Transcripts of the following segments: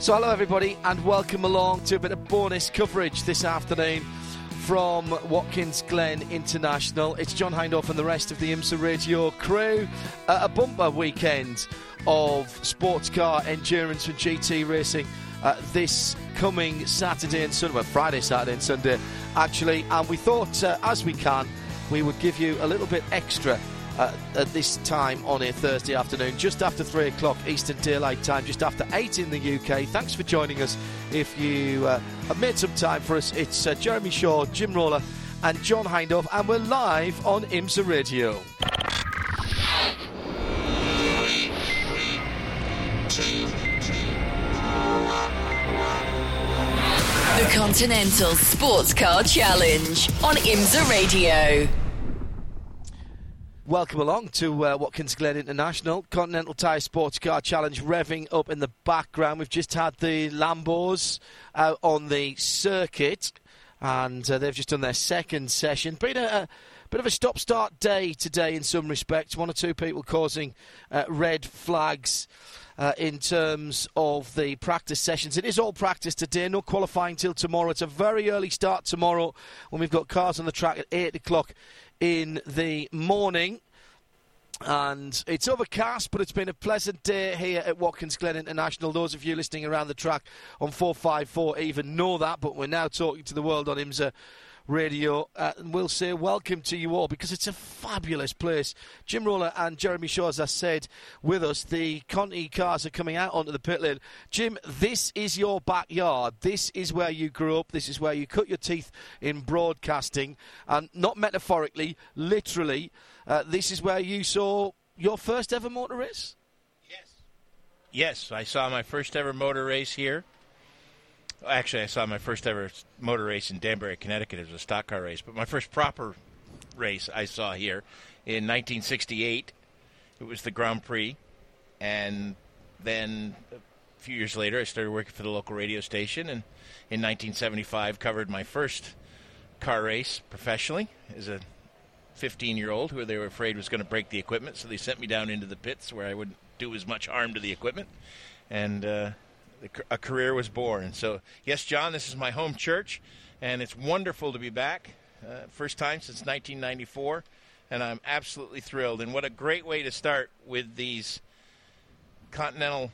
So, hello everybody, and welcome along to a bit of bonus coverage this afternoon from Watkins Glen International. It's John Hindhaugh and the rest of the IMSA Radio crew. Uh, a bumper weekend of sports car endurance and GT racing uh, this coming Saturday and Sunday, well, Friday, Saturday, and Sunday, actually. And we thought, uh, as we can, we would give you a little bit extra uh, at this time on a Thursday afternoon, just after 3 o'clock Eastern Daylight Time, just after 8 in the UK. Thanks for joining us. If you uh, have made some time for us, it's uh, Jeremy Shaw, Jim Roller, and John Hindhaugh, and we're live on IMSA Radio. The Continental Sports Car Challenge on IMSA Radio. Welcome along to uh, Watkins Glen International Continental Tire Sports Car Challenge revving up in the background. We've just had the Lambos out on the circuit, and uh, they've just done their second session. Been a, a bit of a stop-start day today in some respects. One or two people causing uh, red flags. Uh, in terms of the practice sessions. It is all practice today, no qualifying till tomorrow. It's a very early start tomorrow when we've got cars on the track at 8 o'clock in the morning. And it's overcast, but it's been a pleasant day here at Watkins Glen International. Those of you listening around the track on 454 even know that, but we're now talking to the world on IMSA radio. Uh, and we'll say welcome to you all because it's a fabulous place. Jim Roller and Jeremy Shaw, as I said, with us. The Conti cars are coming out onto the pit lane. Jim, this is your backyard. This is where you grew up. This is where you cut your teeth in broadcasting. And not metaphorically, literally, uh, this is where you saw your first ever motor race? Yes. Yes, I saw my first ever motor race here. Actually, I saw my first ever motor race in Danbury, Connecticut. It was a stock car race. But my first proper race I saw here in 1968. It was the Grand Prix. And then a few years later, I started working for the local radio station. And in 1975, covered my first car race professionally as a 15 year old who they were afraid was going to break the equipment. So they sent me down into the pits where I wouldn't do as much harm to the equipment. And, uh, a career was born. So, yes, John, this is my home church, and it's wonderful to be back. Uh, first time since 1994, and I'm absolutely thrilled. And what a great way to start with these Continental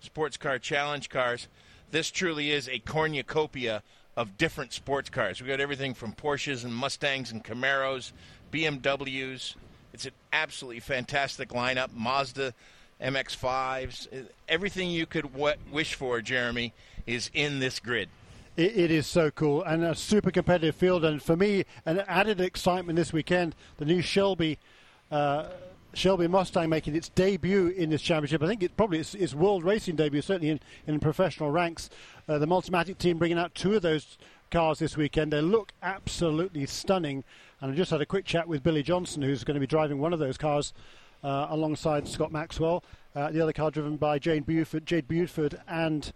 Sports Car Challenge cars. This truly is a cornucopia of different sports cars. We got everything from Porsches and Mustangs and Camaros, BMWs. It's an absolutely fantastic lineup. Mazda MX5s, everything you could w- wish for, Jeremy, is in this grid. It, it is so cool and a super competitive field. And for me, an added excitement this weekend, the new Shelby. Uh, Shelby Mustang making its debut in this championship. I think it probably its, its world racing debut, certainly in, in professional ranks. Uh, the Multimatic team bringing out two of those cars this weekend. They look absolutely stunning. And I just had a quick chat with Billy Johnson, who's going to be driving one of those cars uh, alongside Scott Maxwell. Uh, the other car driven by Jane Buford, Jade Buford and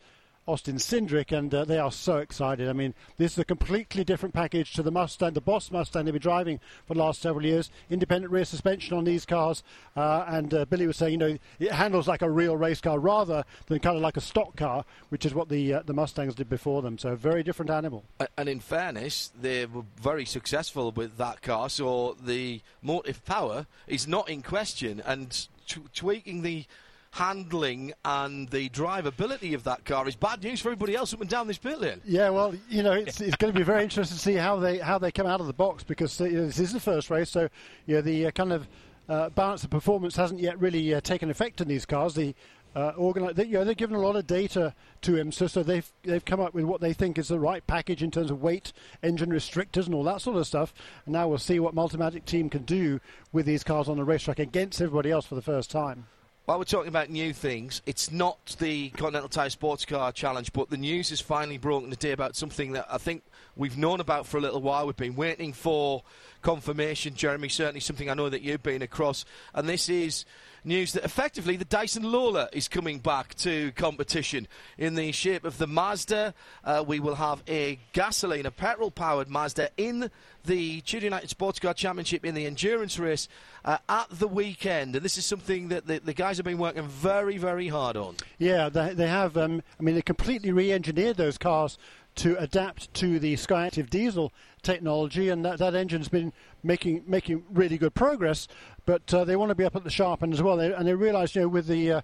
Austin Cindric, and uh, they are so excited. I mean, this is a completely different package to the Mustang, the Boss Mustang they've been driving for the last several years. Independent rear suspension on these cars, uh, and uh, Billy was saying, you know, it handles like a real race car rather than kind of like a stock car, which is what the uh, the Mustangs did before them. So, a very different animal. And in fairness, they were very successful with that car, so the motive power is not in question, and t- tweaking the handling and the drivability of that car is bad news for everybody else up and down this pit lane. Yeah, well, you know, it's, it's going to be very interesting to see how they how they come out of the box because uh, you know, this is the first race, so you know, the uh, kind of uh, balance of performance hasn't yet really uh, taken effect in these cars. The uh, organize, they, you know, they've given a lot of data to him, so, so they've they've come up with what they think is the right package in terms of weight, engine restrictors, and all that sort of stuff. And now we'll see what Multimatic team can do with these cars on the racetrack against everybody else for the first time. While we're talking about new things, it's not the Continental Tire Sports Car Challenge, but the news is finally broken today about something that I think we've known about for a little while. We've been waiting for confirmation, Jeremy. Certainly something I know that you've been across, and this is news that effectively the Dyson Lola is coming back to competition in the shape of the Mazda. Uh, we will have a gasoline, a petrol powered Mazda in the Tudor United Sports Car Championship in the endurance race uh, at the weekend. And this is something that the, the, guys have been working very, very hard on. Yeah, they, they have. Um, I mean, they completely re engineered those cars to adapt to the Skyactiv diesel technology, and that, that engine's been making making really good progress. But uh, they want to be up at the sharp end as well, they, and they realise, you know, with the uh,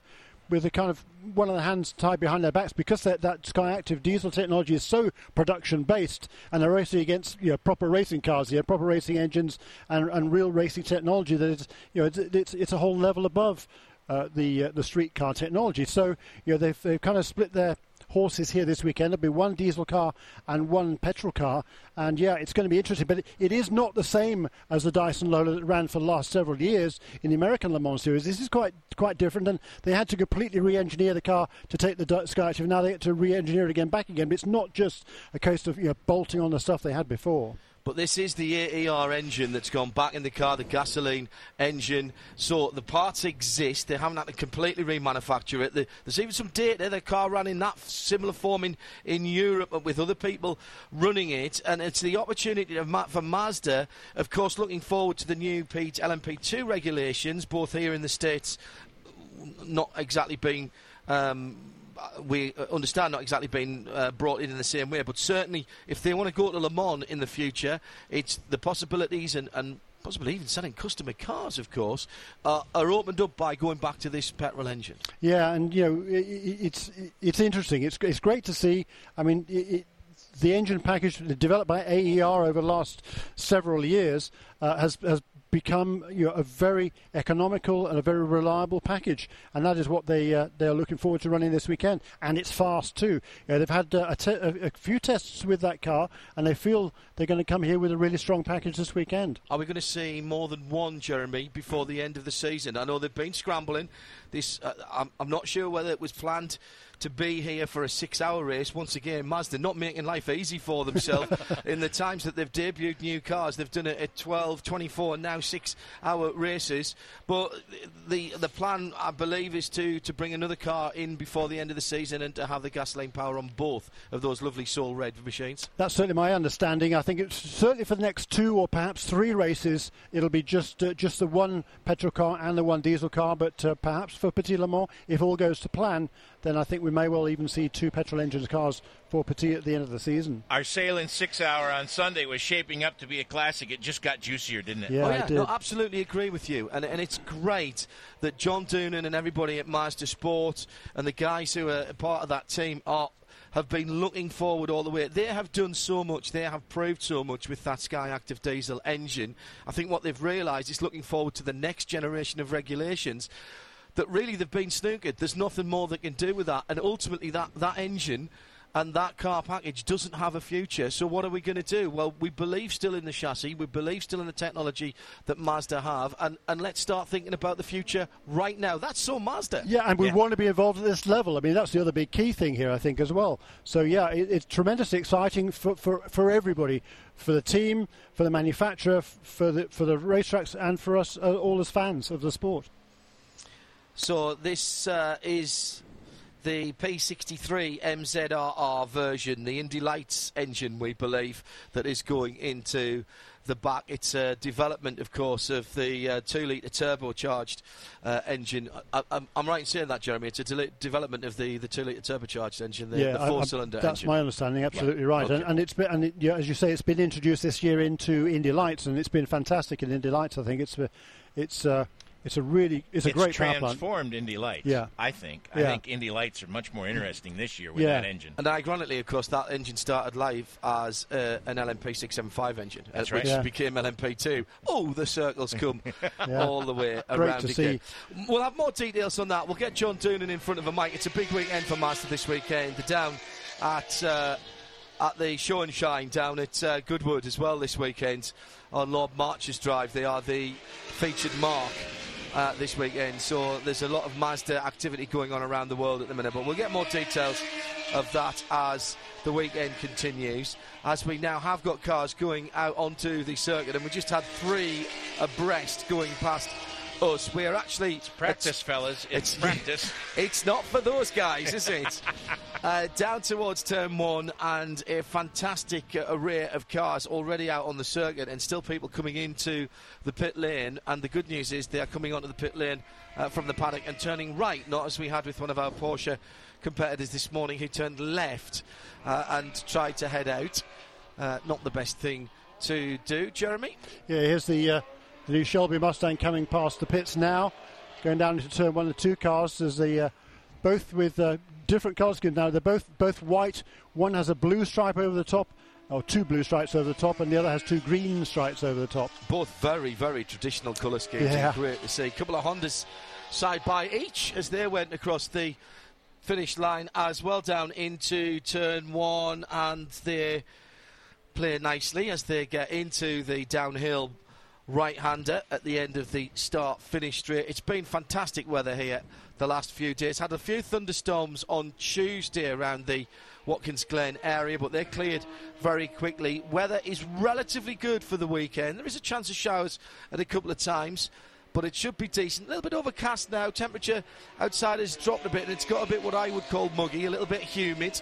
with the kind of one of the hands tied behind their backs because that, that Skyactiv diesel technology is so production based and they're racing against you know, proper racing cars here, proper racing engines and, and real racing technology that is you know it's it's, it's a whole level above uh, the uh, the street car technology. So you know they've they've kind of split their horses here this weekend. There'll be one diesel car and one petrol car. And yeah, it's going to be interesting. But it, is not the same as the Dyson Lola that ran for the last several years in the American Le Mans Series. This is quite quite different. And they had to completely re engineer the car to take the Sky Skyactiv. Now they get to re engineer it again back again. But it's not just a case of you know, bolting on the stuff they had before. But this is the AER engine that's gone back in the car, the gasoline engine. So the parts exist. They haven't had to completely remanufacture it. There's even some data. The car ran in that similar form in, in Europe with other people running it. And it's the opportunity for Mazda, of course, looking forward to the new LMP2 regulations, both here in the States, not exactly being. Um, we understand not exactly being uh, brought in in the same way, but certainly if they want to go to Le Mans in the future, it's the possibilities and, and possibly even selling customer cars, of course, uh, are opened up by going back to this petrol engine. Yeah, and you know it, it's it's interesting. It's it's great to see. I mean. It, the engine package developed by AER over the last several years uh, has, has become you know, a very economical and a very reliable package, and that is what they uh, they are looking forward to running this weekend. And it's fast too. Know, they've had uh, a, te- a, few tests with that car, and they feel they're going to come here with a really strong package this weekend. Are we going to see more than one, Jeremy, before the end of the season? I know they've been scrambling. This uh, I'm, I'm not sure whether it was planned to be here for a six hour race. Once again, Mazda not making life easy for themselves in the times that they've debuted new cars. They've done it at 12, 24, and now six hour races. But the the plan, I believe, is to, to bring another car in before the end of the season and to have the gasoline power on both of those lovely Soul Red machines. That's certainly my understanding. I think it's certainly for the next two or perhaps three races, it'll be just uh, just the one petrol car and the one diesel car. But uh, perhaps for Petit Le Mans, if all goes to plan, then I think we may well even see two petrol engine cars for Petit at the end of the season. Our sailing six hour on Sunday was shaping up to be a classic. It just got juicier, didn't it? Yeah, oh, yeah. I did. No, absolutely agree with you. And, and it's great that John Doonan and everybody at Mazda Sport and the guys who are part of that team are have been looking forward all the way. They have done so much, they have proved so much with that Skyactiv diesel engine. I think what they've realised is looking forward to the next generation of regulations that really they've been snookered. There's nothing more they can do with that. And ultimately, that, that engine and that car package doesn't have a future. So what are we going to do? Well, we believe still in the chassis, we believe still in the technology that Mazda have, and, and let's start thinking about the future right now. That's so Mazda. Yeah, and we yeah. want to be involved at this level. I mean, that's the other big key thing here, I think, as well. So yeah, it, it's tremendously exciting for, for, for everybody, for the team, for the manufacturer, for the for the racetracks, and for us uh, all as fans of the sport. So this uh, is the P63 MZRR version, the Indy Lights engine, we believe, that is going into the back. It's a development, of course, of the uh, two litre turbocharged uh, engine. I, am right in saying that, Jeremy. It's a de- development of the, the two litre turbocharged engine, the, yeah, the four cylinder That's engine. my understanding. Absolutely right. right. Okay. And, and, it's been, and it, yeah, as you say, it's been introduced this year into Indy Lights, and it's been fantastic in Indy Lights. I think it's uh, it's. Uh, it's a really it's a it's great transformed Indy Lights. Yeah. I think. yeah. I think Indy Lights are much more interesting this year with Yeah. that engine. And ironically, of course, that engine started live as uh, an LMP 675 engine, uh, right. which Yeah. became LMP2. Oh, the circles come Yeah. all the way Great around to again. see. We'll have more details on that. We'll get John Doonan in front of a mic. It's a big weekend for Mazda this weekend. They're down at uh, at the Show and Shine down at uh, Goodwood as well this weekend on Lord March's Drive. They are the featured mark. Uh, this weekend, so there's a lot of Mazda activity going on around the world at the minute. But we'll get more details of that as the weekend continues. As we now have got cars going out onto the circuit, and we just had three abreast going past us. We're actually Practice, fellas. It's, practice. it's not for those guys, is it? uh, down towards turn one, and a fantastic uh, array of cars already out on the circuit, and still people coming into the pit lane. And the good news is they are coming onto the pit lane uh, from the paddock and turning right, not as we had with one of our Porsche competitors this morning who turned left uh, and tried to head out. Uh, not the best thing to do, Jeremy. Yeah, here's the, uh, the new Shelby Mustang coming past the pits now, going down into turn one. of The two cars, there's the uh, both with uh, different colour schemes now. They're both both white. One has a blue stripe over the top, or two blue stripes over the top, and the other has two green stripes over the top. Both very, very traditional colour schemes. Yeah. Great to see. A couple of Hondas side by each as they went across the finish line as well down into turn one, and they play nicely as they get into the downhill right-hander at the end of the start-finish straight. It's been fantastic weather here the last few days. Had a few thunderstorms on Tuesday around the Watkins Glen area, but they're cleared very quickly. Weather is relatively good for the weekend. There is a chance of showers at a couple of times. But it should be decent. A little bit overcast now. Temperature outside has dropped a bit, and it's got a bit what I would call muggy, a little bit humid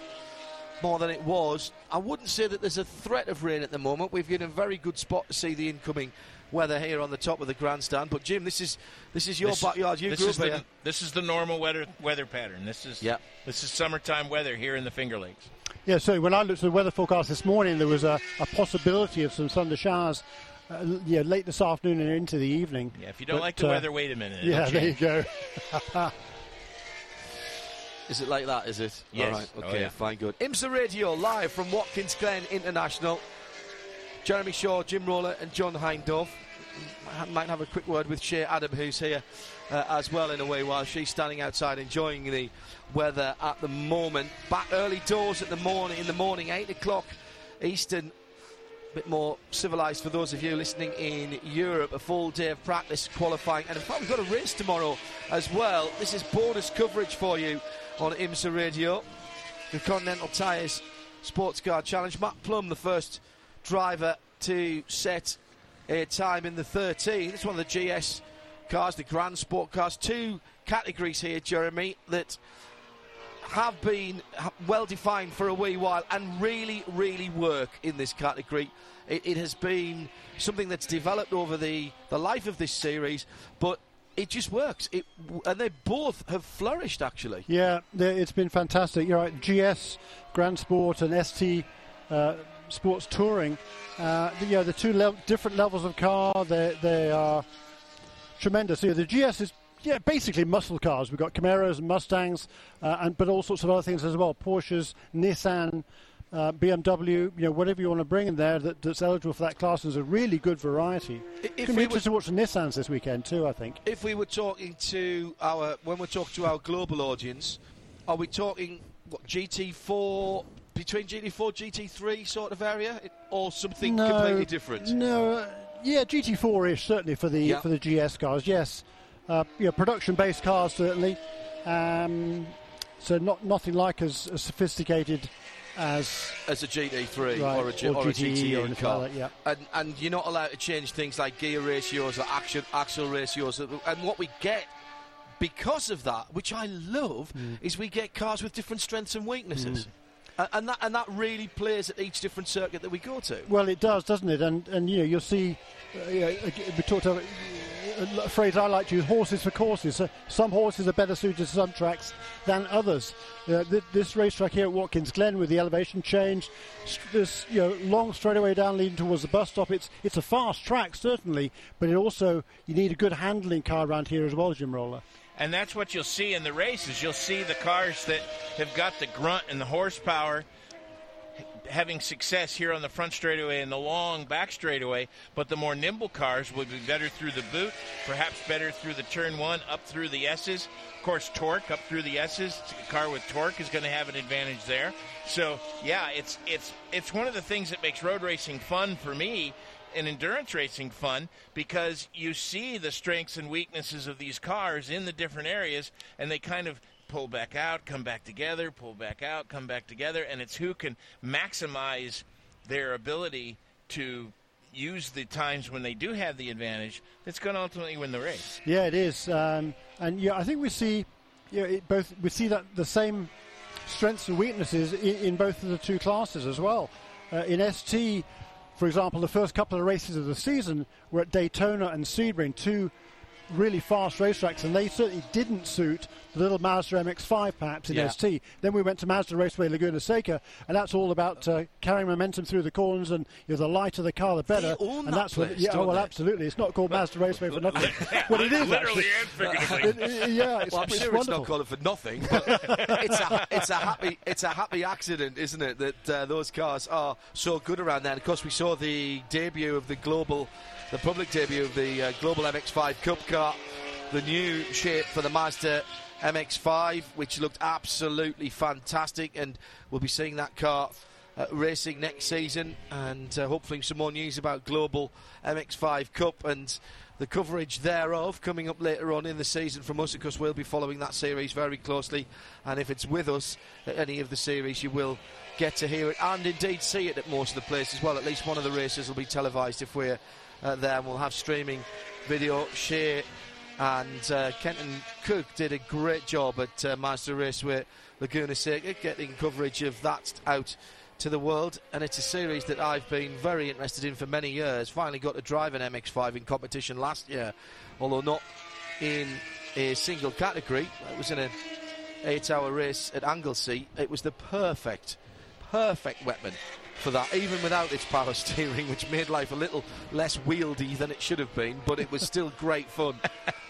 more than it was. I wouldn't say that there's a threat of rain at the moment. We've been in a very good spot to see the incoming weather here on the top of the grandstand. But Jim, this is this is your This- backyard. You this grew is up the, here. This is the normal weather weather pattern. This is Yeah. This is summertime weather here in the Finger Lakes. Yeah, so when I looked at the weather forecast this morning, there was a, a possibility of some thunder showers. Uh, yeah, late this afternoon and into the evening. Yeah, if you don't But, like the uh, weather, wait a minute. Yeah, It'll there you go. Is it like that? Is it? Yes. All right. Oh, Okay. yeah. Fine. Good. IMSA Radio live from Watkins Glen International. Jeremy Shaw, Jim Roller, and John Hindhaugh. Might have a quick word with Shea Adam, who's here uh, as well in a way, while she's standing outside enjoying the weather at the moment. Back early doors at the morning in the morning, eight o'clock Eastern. A bit more civilised for those of you listening in Europe. A full day of practice qualifying, and in fact, we've got a race tomorrow as well. This is bonus coverage for you on IMSA Radio. The Continental Tyres Sports Car Challenge. Matt Plum, the first driver to set a time in the 13. It's one of the GS cars, the Grand Sport cars. Two categories here, Jeremy, that have been well defined for a wee while and really, really work in this category. It, it has been something that's developed over the, the life of this series, but it just works. It, and they both have flourished, actually. Yeah, it's been fantastic. You're right. GS, Grand Sport, and ST uh, Sports Touring. Uh, the, you know, the two lev- different levels of car. They they are tremendous. You know, the GS is yeah basically muscle cars. We've got Camaros and Mustangs, uh, and but all sorts of other things as well. Porsches, Nissan. Uh, BMW, you know, whatever you want to bring in there that, that's eligible for that class is a really good variety. If It's going to we be were- interesting to watch the Nissans this weekend too. I think. if we were talking to our when we're talking to our global audience, are we talking what GT4 between GT4 GT3 sort of area, or something completely different? No, uh, yeah, GT4-ish certainly for the Yeah. for the GS cars. Yes, uh, yeah, production-based cars certainly. Um, so not nothing like as, as sophisticated as As a GT3 Right, or a, G- or or a GTE or car, like that, yeah. and and you're not allowed to change things like gear ratios or action axle ratios, and what we get. Because of that, which I love, Mm. is we get cars with different strengths and weaknesses, A- and that and that really plays at each different circuit that we go to. well, it does, doesn't it? And and you know you'll see. Uh, yeah, ag- we talked about a phrase I like to use: horses for courses. So some horses are better suited to some tracks than others. Uh, th- this racetrack here at Watkins Glen, with the elevation change, st- this you know long straightaway down leading towards the bus stop. It's it's a fast track certainly, but it also you need a good handling car around here as well, Jim Roller. And that's what you'll see in the races. You'll see the cars that have got the grunt and the horsepower having success here on the front straightaway and the long back straightaway, but the more nimble cars will be better through the boot, perhaps better through the turn one, up through the S's. Of course, torque up through the S's. A car with torque is going to have an advantage there. So, yeah, it's it's it's one of the things that makes road racing fun for me and endurance racing fun because you see the strengths and weaknesses of these cars in the different areas and they kind of pull back out, come back together, pull back out, come back together, and it's who can maximize their ability to use the times when they do have the advantage that's going to ultimately win the race. Yeah, it is, um, and yeah, I think we see, yeah, both we see that the same strengths and weaknesses in, in both of the two classes as well. Uh, in ST, for example, the first couple of races of the season were at Daytona and Sebring, two really fast racetracks, and they certainly didn't suit the little Mazda MX-5 perhaps in Yeah. ST. Then we went to Mazda Raceway Laguna Seca, and that's all about uh, carrying momentum through the corners, and you know, the lighter the car, the better. own and that that's what, yeah, don't well, they? absolutely. It's not called Mazda Raceway for nothing. well, it is Literally actually. and figuratively. It- it- yeah, it's, Well, I'm it's sure it's not called it for nothing. But it's a it's a happy it's a happy accident, isn't it? That uh, those cars are so good around there. And of course, we saw the debut of the global, the public debut of the uh, global MX-5 Cup car, the new shape for the Mazda MX-5, which looked absolutely fantastic, and we'll be seeing that car. Uh, racing next season, and uh, hopefully some more news about Global MX5 Cup and the coverage thereof coming up later on in the season from us. Of course, we'll be following that series very closely, and if it's with us at any of the series, you will get to hear it and indeed see it at most of the places. Well, at least one of the races will be televised if we're uh, there, and we'll have streaming video. Shea and uh, Kenton Koch did a great job at uh, Mazda Raceway Laguna Seca, getting coverage of that out to the world, and it's a series that I've been very interested in for many years. Finally got to drive an MX5 in competition last year, although not in a single category. It was in an eight-hour race at Anglesey. It was the perfect, perfect weapon for that, even without its power steering, which made life a little less wieldy than it should have been. But it was still great fun,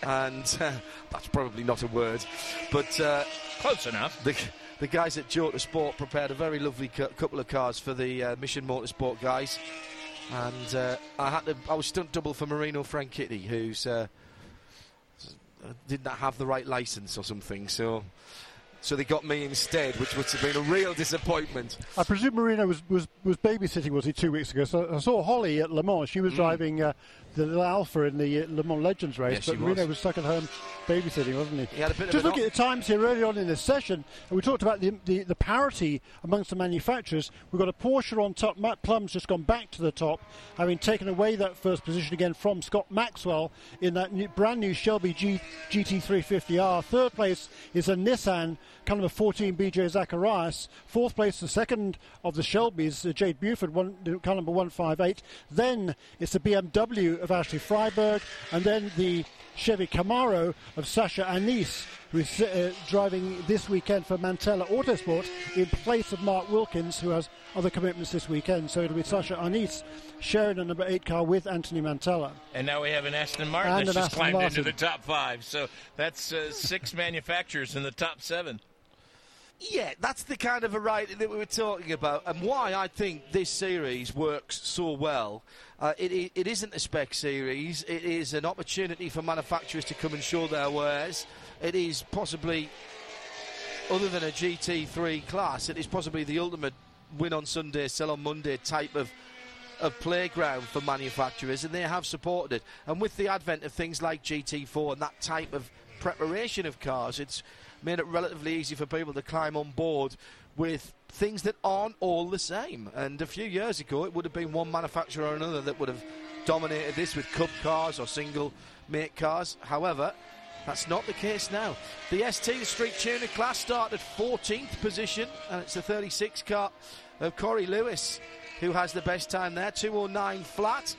and uh, that's probably not a word, but. Uh, Close enough. the, the guys at Jota Sport prepared a very lovely cu- couple of cars for the uh, Mission Motorsport guys, and uh, I had to, I was stunt double for Marino Franchitti, who's uh, did not have the right license or something, so so they got me instead, which would have been a real disappointment. I presume Marino was, was, was babysitting, was he, two weeks ago? So I saw Holly at Le Mans. She was driving uh, the little Alpha in the uh, Le Mans Legends race, Yes, but Marino was. was stuck at home babysitting, wasn't he? He had a bit Just op- at the times here early on in this session, and we talked about the, the, the parity amongst the manufacturers. We've got a Porsche on top. Matt Plum's just gone back to the top, having taken away that first position again from Scott Maxwell in that new, brand new Shelby G, GT350R. Third place is a Nissan, car number 14 BJ Zacarias. Fourth place, the second of the Shelbys, uh, Jade Buford, one, car number 158. Then it's the BMW of Ashley Freiberg, and then the Chevy Camaro of Sasha Anis, who is uh, driving this weekend for Mantella Autosport in place of Mark Wilkins, who has other commitments this weekend. So it'll be Sasha Anis sharing a number eight car with Anthony Mantella. And now we have an Aston Martin And that's just Aston climbed into the top five. So that's uh, six manufacturers in the top seven. Yeah, that's the kind of variety that we were talking about, and why I think this series works so well. Uh, it, it, isn't a spec series, it is an opportunity for manufacturers to come and show their wares. It is possibly, other than a GT3 class, it is possibly the ultimate win on Sunday, sell on Monday type of of playground for manufacturers, and they have supported it. And with the advent of things like GT4 and that type of preparation of cars, it's made it relatively easy for people to climb on board with things that aren't all the same. And a few years ago, it would have been one manufacturer or another that would have dominated this with cup cars or single make cars. However, that's not the case now. The ST, the Street Tuner class, started 14th position, and it's the 36 car of Corey Lewis who has the best time there, 209 flat.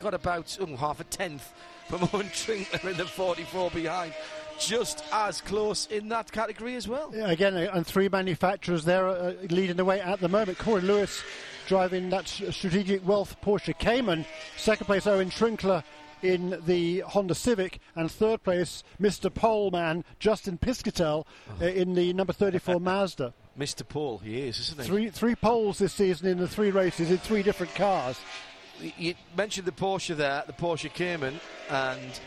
Got about oh, half a tenth from Owen Trinkler in the 44 behind. Just as close in that category as well. Yeah, again, uh, and three manufacturers there uh, leading the way at the moment. Corey Lewis driving that strategic wealth Porsche Cayman. Second place, Owen Trinkler in the Honda Civic, and third place, Mr. Poleman Justin Piscitell uh, in the number 34 Mazda. Mr. Paul, he is, isn't he? Three three poles this season in the three races in three different cars. You mentioned the Porsche there, the Porsche Cayman, and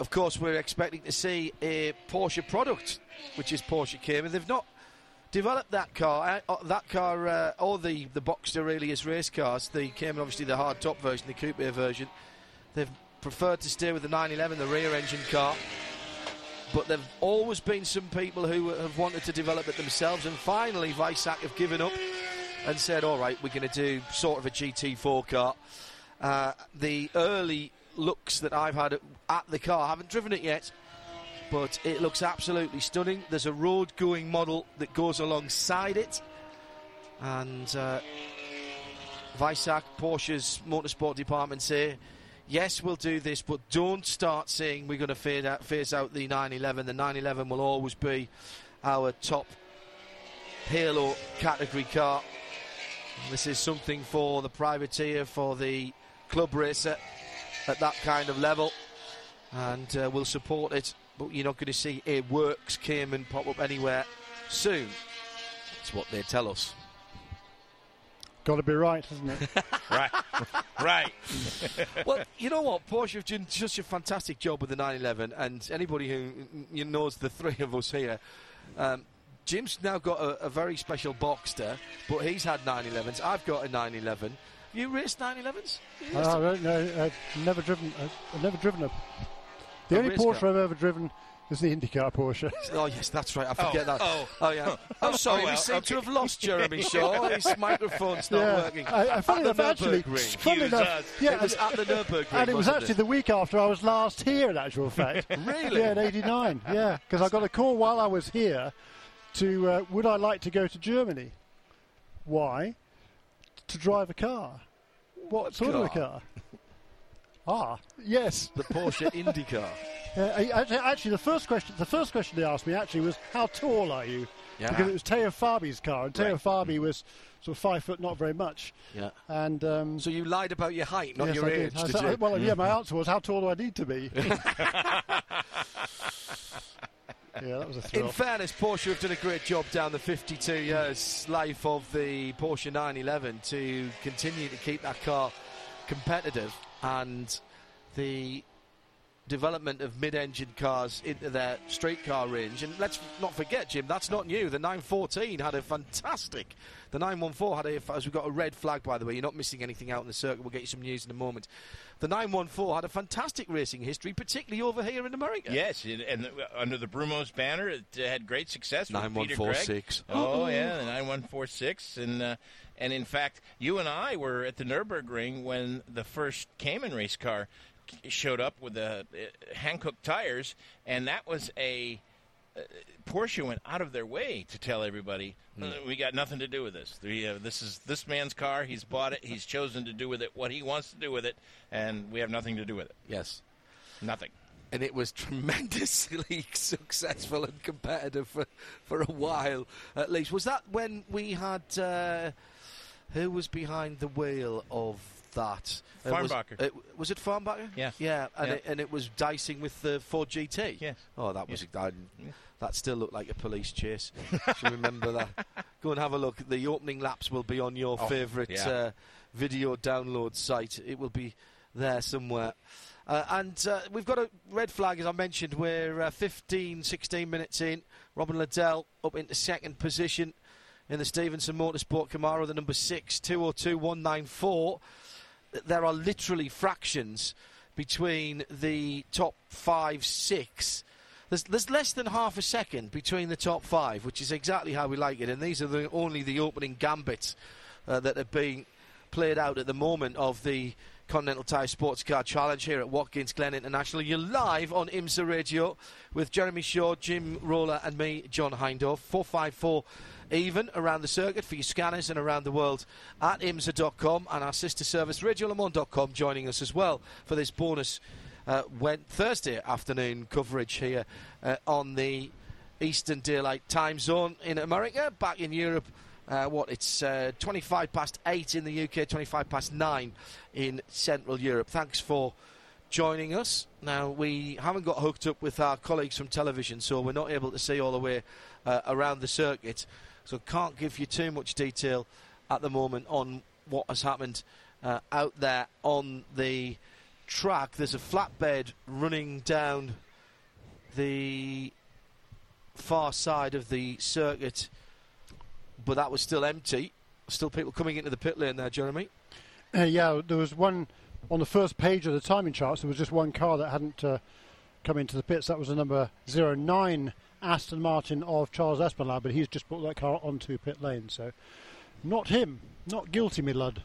of course we're expecting to see a Porsche product, which is Porsche Cayman. They've not developed that car, uh, that car, uh, or the the Boxster really as race cars. The Cayman, obviously, the hard top version, the coupe version. They've preferred to stay with the 911, the rear engine car. But there've always been some people who have wanted to develop it themselves, and finally, Weissach have given up and said, "All right, we're going to do sort of a GT4 car." Uh, the early looks that I've had at, the car, I haven't driven it yet, but it looks absolutely stunning. There's a road-going model that goes alongside it, and uh, Porsche's motorsport department say yes, we'll do this, but don't start saying we're going to phase out, phase out the 911. The 911 will always be our top halo category car. This is something for the privateer, for the club racer at that kind of level, and uh, we'll support it. But you're not going to see a works Cayman pop up anywhere soon. That's what they tell us. Got to be right, hasn't it? right, right. well, you know what? Porsche have done such a fantastic job with the 911, and anybody who you knows the three of us here. Um, Jim's now got a, a, very special Boxster, but he's had 911s. I've got a 911. You raced 911s? You I don't know. I've never driven. I've never driven a. The a only Porsche car? I've ever driven is the IndyCar Porsche. Oh yes, that's right. I forget oh, that. Oh, oh yeah. Oh, sorry. Oh, well, we seem okay. to have lost Jeremy Shaw. His microphone's not yeah. working. I, I found it actually. Funny enough, yeah, it was at the Nurburgring, and it was actually it? the week after I was last here. In actual fact, really? Yeah, in '89. Yeah, because I got a call while I was here to uh, would I like to go to Germany? Why? To drive a car. What, sort car? of a car? ah, yes. The Porsche IndyCar. Uh, actually, the first question the first question they asked me actually was, "How tall are you?" Yeah. Because it was Teo Fabi's car, and Teo right. Fabi was sort of five foot, not very much. Yeah. And um, so you lied about your height, not yes, your I age. Did. Did I, well, yeah, my answer was, "How tall do I need to be?" Yeah, that was a thrill. In fairness, Porsche have done a great job down the 52 years life of the Porsche 911 to continue to keep that car competitive and the development of mid-engine cars into their street car range. And let's not forget, Jim, that's not new. The 914 had a fantastic. The 914 had a. As we've got a red flag, by the way. You're not missing anything out in the circuit. We'll get you some news in a moment. The 914 had a fantastic racing history, particularly over here in America. Yes, and under the Brumos banner, it had great success. 9146. Oh yeah, the 9146, and uh, and in fact, you and I were at the Nurburgring when the first Cayman race car showed up with the uh, Hankook tires, and that was a uh, Porsche went out of their way to tell everybody mm. we got nothing to do with this. We, uh, this is this man's car. He's bought it. He's chosen to do with it what he wants to do with it, and we have nothing to do with it. Yes, nothing. And it was tremendously successful and competitive for, for a while, at least. Was that when we had uh, who was behind the wheel of that. Farnbacher. Was, was, it Farnbacher? Yeah. Yeah, and, yeah. It, and it was dicing with the Ford GT. Yes. Oh, that was yes. That still looked like a police chase. Should remember that. Go and have a look. The opening laps will be on your oh, favourite yeah. uh, video download site. It will be there somewhere. Uh, and uh, we've got a red flag, as I mentioned. We're uh, 15, 16 minutes in. Robin Liddell up into second position in the Stevenson Motorsport Camaro, the number 6, 202194 there are literally fractions between the top five, six. There's, there's less than half a second between the top five, which is exactly how we like it. And these are the, only the opening gambits uh, that are being played out at the moment of the Continental Tire Sports Car Challenge here at Watkins Glen International. You're live on IMSA Radio with Jeremy Shaw, Jim Roller, and me, John Hindhaugh. 454 even around the circuit for your scanners and around the world at IMSA.com and our sister service, RadioLeMans.com, joining us as well for this bonus uh, went Thursday afternoon coverage here uh, on the Eastern Daylight Time Zone in America. Back in Europe, uh, what it's uh, 25 past eight in the UK, 25 past nine in Central Europe. Thanks for joining us. Now we haven't got hooked up with our colleagues from television, so we're not able to see all the way uh, around the circuit. So can't give you too much detail at the moment on what has happened uh, out there on the track. There's a flatbed running down the far side of the circuit, but that was still empty. Still people coming into the pit lane there, Jeremy. Uh, yeah, there was one on the first page of the timing charts. There was just one car that hadn't uh, come into the pits. That was the number 09 Aston Martin of Charles Espenlaub, but he's just brought that car onto pit lane. So, not him, not guilty, me lud.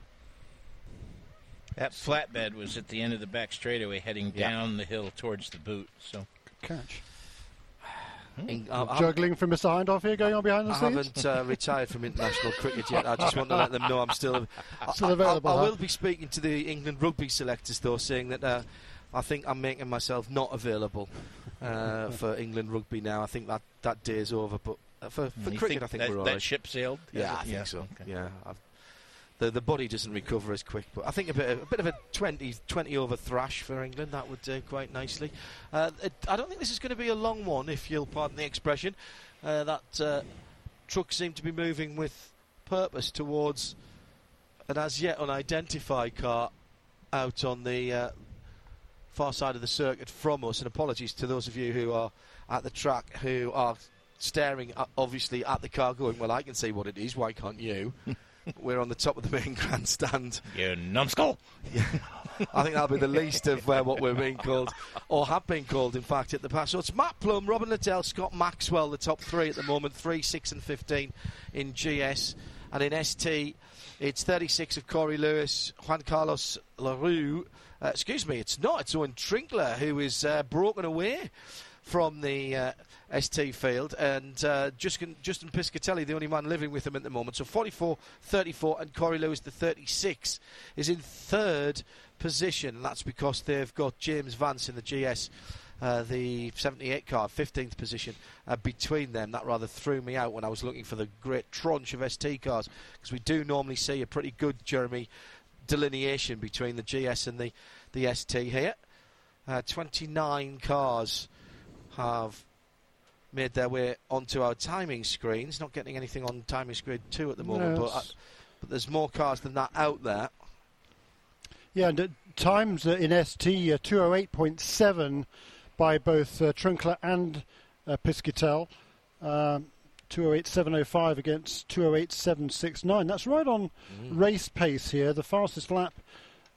That flatbed was at the end of the back straightaway, heading Yeah. down the hill towards the boot. So Catch. In- I- I'm- Juggling from Mr. Hindhaugh here, going on behind the I scenes. haven't uh, retired from international cricket yet. I just want to let them know I'm still, Still I- I- available, I, I huh? will be speaking to the England rugby selectors though, saying that uh, I think I'm making myself not available uh, for England rugby now. I think that that day's over. But uh, for, for You cricket, I think that, we're all that right. ship sailed. Yeah, I Has it? think so. okay. Yeah, I've, the the body doesn't recover as quick, but I think a bit a bit of a 20, 20 over thrash for England that would do quite nicely. Uh, it, I don't think this is going to be a long one, if you'll pardon the expression. Uh, that uh, truck seemed to be moving with purpose towards an as yet unidentified car out on the uh, far side of the circuit from us. And apologies to those of you who are at the track who are staring obviously at the car going, well, I can see what it is, why can't you? We're on the top of the main grandstand. You numbskull. I think that'll be the least of uh, what we're being called, or have been called, in fact, at the past. So it's Matt Plum, Robin Liddell, Scott Maxwell, the top three at the moment, 3, 6, and 15 in GS. And in ST, it's 36 of Corey Lewis, Juan Carlos LaRue. Uh, excuse me, it's not. It's Owen Trinkler, who is uh, broken away from the uh, ST field, and uh, Justin, Justin Piscatelli, the only man living with him at the moment. So 44, 34, and Corey Lewis, the 36, is in third position, and that's because they've got James Vance in the GS. Uh, the 78 car, 15th position uh, between them. That rather threw me out when I was looking for the great tranche of ST cars because we do normally see a pretty good Jeremy delineation between the GS and the, the ST here. Uh, 29 cars have made their way onto our timing screens. Not getting anything on timing screen two at the moment, No, but, uh, it's- but there's more cars than that out there. Yeah, and uh, times uh, in ST uh, 208.7 by both uh, Trinkler and uh, Piscitell. Um 208.705 against 208.769. That's right on race pace here. The fastest lap,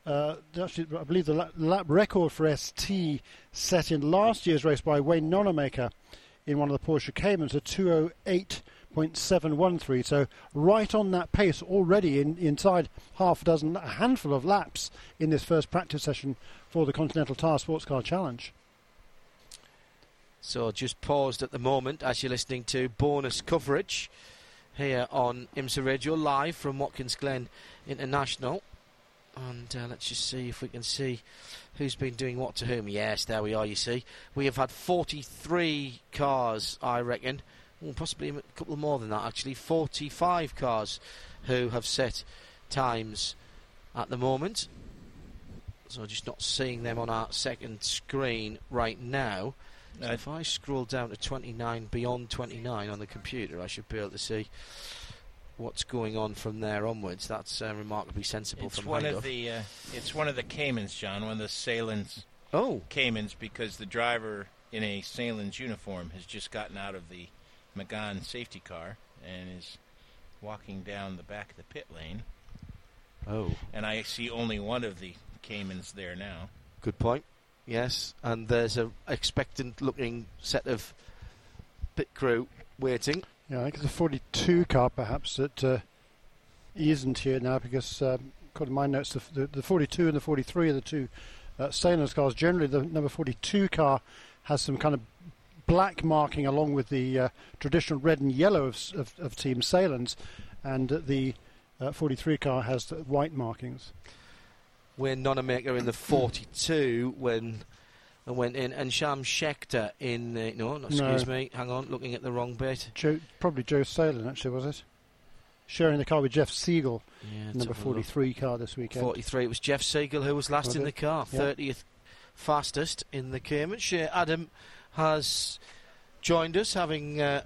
uh, actually, I believe the lap, lap record for ST set in last year's race by Wayne Nonnamaker in one of the Porsche Caymans, a 208.713. So right on that pace already in, inside half a dozen, a handful of laps in this first practice session for the Continental Tire Sports Car Challenge. So just paused at the moment as you're listening to bonus coverage here on IMSA Radio live from Watkins Glen International. And uh, let's just see if we can see who's been doing what to whom. Yes, there we are, you see. We have had 43 cars, I reckon. Ooh, possibly a couple more than that, actually. 45 cars who have set times at the moment. So just not seeing them on our second screen right now. So if I scroll down to 29, beyond 29 on the computer, I should be able to see what's going on from there onwards. That's uh, remarkably sensible It's from one of the uh, it's one of the Caymans, John. One of the Sahlen's Oh, Caymans, because the driver in a Sahlen's uniform has just gotten out of the Magan safety car and is walking down the back of the pit lane. oh, And I see only one of the Caymans there now. good point. Yes, and there's a expectant-looking set of pit crew waiting. Yeah, I think it's a 42 car perhaps that uh, isn't here now because, um, according to my notes, the, the, the 42 and the 43 are the two uh, Sahlen's cars. Generally, the number 42 car has some kind of black marking along with the uh, traditional red and yellow of, of, of Team Sahlen's, and the uh, 43 car has white markings. We're Nonnamaker in the 42 when and went in, and Sham Schechter in the no, no, No. excuse me, hang on, looking at the wrong bit. Joe, probably Joe Sahlen, actually, was it? Sharing the car with Jeff Segal, Yeah, number have a look. 43 car this weekend. 43. It was Jeff Segal who was last Was in it? the car, Yeah. 30th fastest in the Caymanshire. Adam has joined us, having uh,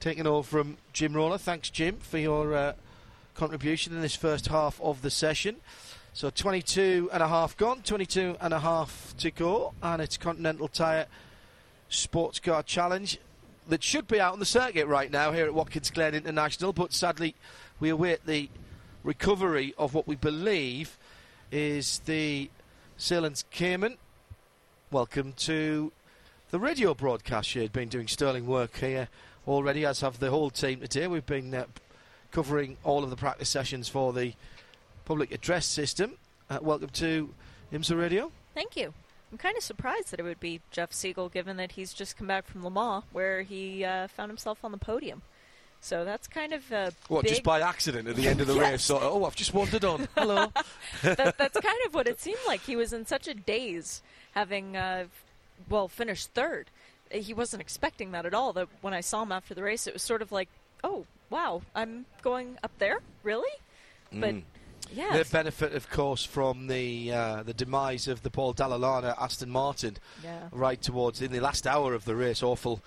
taken over from Jim Roller. Thanks, Jim, for your uh, contribution in this first half of the session. So 22 and a half gone, 22 and a half to go, and it's Continental Tyre Sports Car Challenge that should be out on the circuit right now here at Watkins Glen International, but sadly we await the recovery of what we believe is the Sahlen's Cayman. Welcome to the radio broadcast. You've been doing sterling work here already, as have the whole team today. We've been uh, covering all of the practice sessions for the public address system. Uh, welcome to IMSA Radio. Thank you. I'm kind of surprised that it would be Jeff Segal, given that he's just come back from Le Mans, where he uh, found himself on the podium. So that's kind of a What, big, just by accident at the end of the Yes. race? Sort of, oh, I've just wandered on. Hello. that, that's kind of what it seemed like. He was in such a daze, having uh, well finished third. He wasn't expecting that at all. That when I saw him after the race, it was sort of like, oh wow, I'm going up there, really? But Mm. Yeah, They benefit, of course, from the uh, the demise of the Paul Dalla Lana Aston Martin yeah. right towards in the last hour of the race. Awful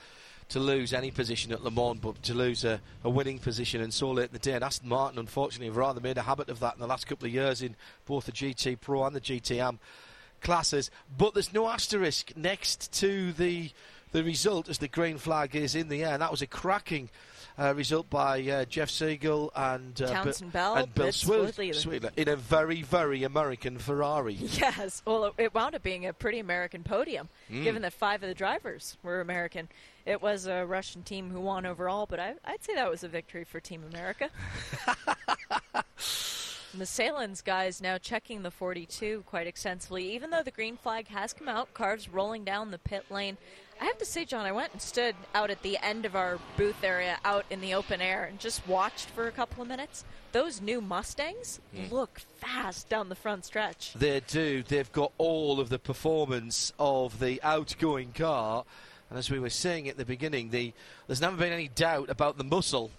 to lose any position at Le Mans, but to lose a, a winning position and so late in the day. And Aston Martin, unfortunately, have rather made a habit of that in the last couple of years in both the GT Pro and the GTM classes. But there's no asterisk next to the the result as the green flag is in the air. And that was a cracking. Uh, result by uh, Jeff Segal and uh, Townsend Bell, and Bill Sweedler in a very, very American Ferrari. Yes. Well, it- wound up being a pretty American podium, Mm. given that five of the drivers were American. It was a Russian team who won overall, but I, I'd say that was a victory for Team America. The Sahlen's guys now checking the 42 quite extensively. Even though the green flag has come out, cars rolling down the pit lane. I have to say, John, I went and stood out at the end of our booth area out in the open air and just watched for a couple of minutes. Those new Mustangs look fast down the front stretch. They do. They've got all of the performance of the outgoing car. And as we were saying at the beginning, the, there's never been any doubt about the muscle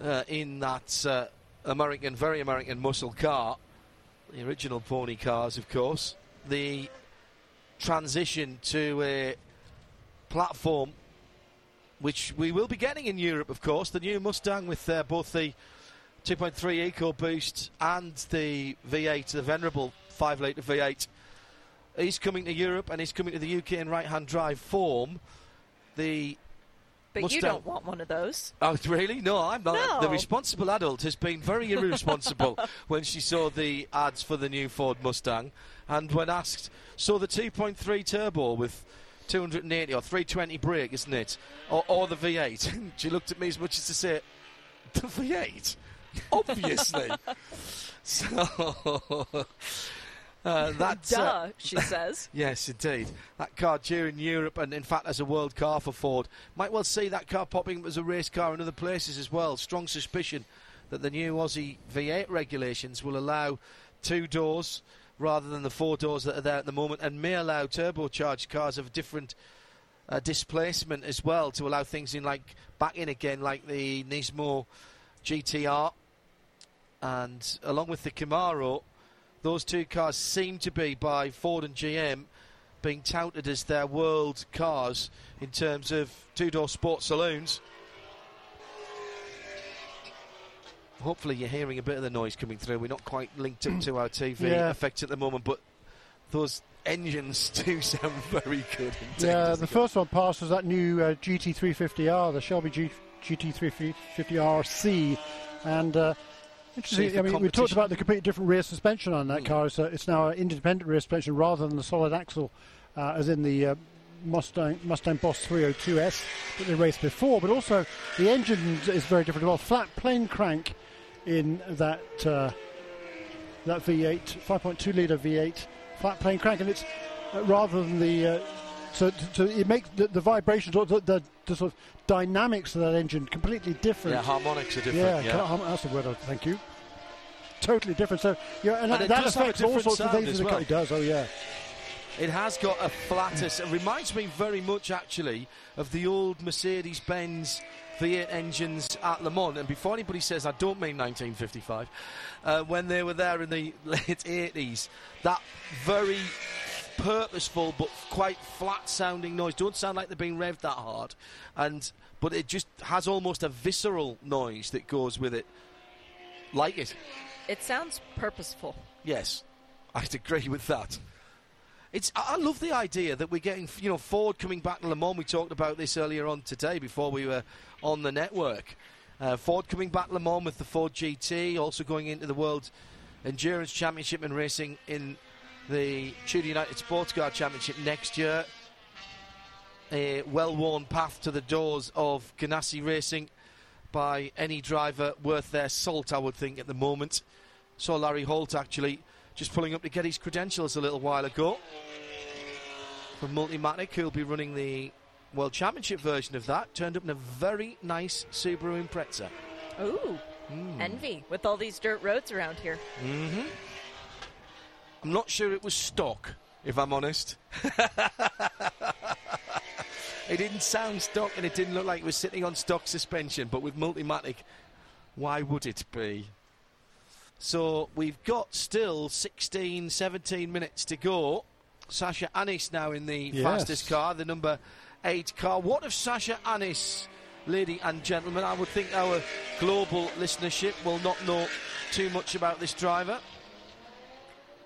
uh, in that uh, American, very American muscle car. The original pony cars, of course. The transition to a platform which we will be getting in Europe, of course. The new Mustang with uh, both the 2.3 EcoBoost and the V8, the venerable 5 litre V8. He's coming to Europe and he's coming to the UK in right hand drive form. The But you don't want one of those. Oh, really? No, I'm not. No. The responsible adult has been very irresponsible when she saw the ads for the new Ford Mustang. And when asked, saw the 2.3 turbo with 280 or 320 brake, isn't it? Or, or the V8. she looked at me as much as to say, the V8? Obviously. so. Uh, that's Duh, uh, she says. Yes, indeed. That car during Europe and, in fact, as a world car for Ford. Might well see that car popping up as a race car in other places as well. Strong suspicion that the new Aussie V8 regulations will allow two doors rather than the four doors that are there at the moment and may allow turbocharged cars of different uh, displacement as well to allow things in like back in again like the Nismo GTR and along with the Camaro those two cars seem to be by Ford and GM being touted as their world cars in terms of two-door sports saloons. Hopefully you're hearing a bit of the noise coming through. We're not quite linked up to our TV Yeah. effect at the moment, but those engines do sound very good. Yeah, the first one passed was that new uh, GT350R, the Shelby G- GT350RC, and uh, interesting. I mean, we talked about the completely different rear suspension on that Mm. car. It's, uh, it's now an independent rear suspension rather than the solid axle, uh, as in the uh, Mustang Mustang Boss 302S that they raced before. But also the engine is very different as well. Flat plane crank in that uh, that V8, 5.2 litre V8, flat plane crank, and it's uh, rather than the uh, so, so it makes the, the vibrations or the, the, the sort of dynamics of that engine completely different. Yeah, harmonics are different. Yeah, Yeah, harm- that's the word. I- Thank you. Totally different. So yeah, and, And that, it that does have a affects all sorts of things. as in the car. well. It does. Oh yeah. It has got a flatter. It reminds me very much, actually, of the old Mercedes Benz V8 engines at Le Mans. And before anybody says I don't mean 1955, uh, when they were there in the late 80s, that very purposeful but quite flat sounding noise don't sound like they're being revved that hard and but it just has almost a visceral noise that goes with it like it It sounds purposeful. yes i'd agree with that it's i love the idea that we're getting you know ford coming back to le mans we talked about this earlier on today before we were on the network uh, ford coming back to le mans with the ford gt also going into the world endurance championship and racing in the Tudor United Sports Car Championship next year. A well worn path to the doors of Ganassi Racing by any driver worth their salt, I would think, at the moment. Saw Larry Holt actually just pulling up to get his credentials a little while ago from Multimatic, who'll be running the World Championship version of that. Turned up in a very nice Subaru Impreza. Ooh, hmm. envy with all these dirt roads around here. Mm-hmm. I'm not sure it was stock, if I'm honest. it didn't sound stock and it didn't look like it was sitting on stock suspension, but with Multimatic, why would it be? So we've got still 16, 17 minutes to go. Sasha Anis now in the Yes. fastest car, the number eight car. What of Sasha Anis, lady and gentlemen? I would think our global listenership will not know too much about this driver.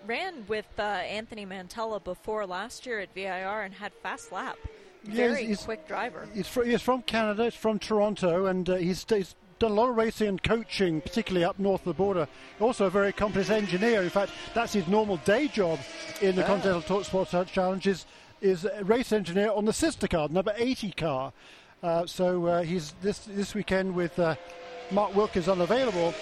Ran with uh, Anthony Mantella before last year at VIR and had fast lap. Yeah, Very he's- quick driver. He's, fr- he's from Canada. He's from Toronto, and uh, he's, he's done a lot of racing and coaching, particularly up north of the border. Also, a very accomplished engineer. In fact, that's his normal day job in the Continental Torch Sports Challenges is, a race engineer on the sister car, the number 80 car. Uh, so uh, he's this this weekend with uh, Mark Wilkins unavailable.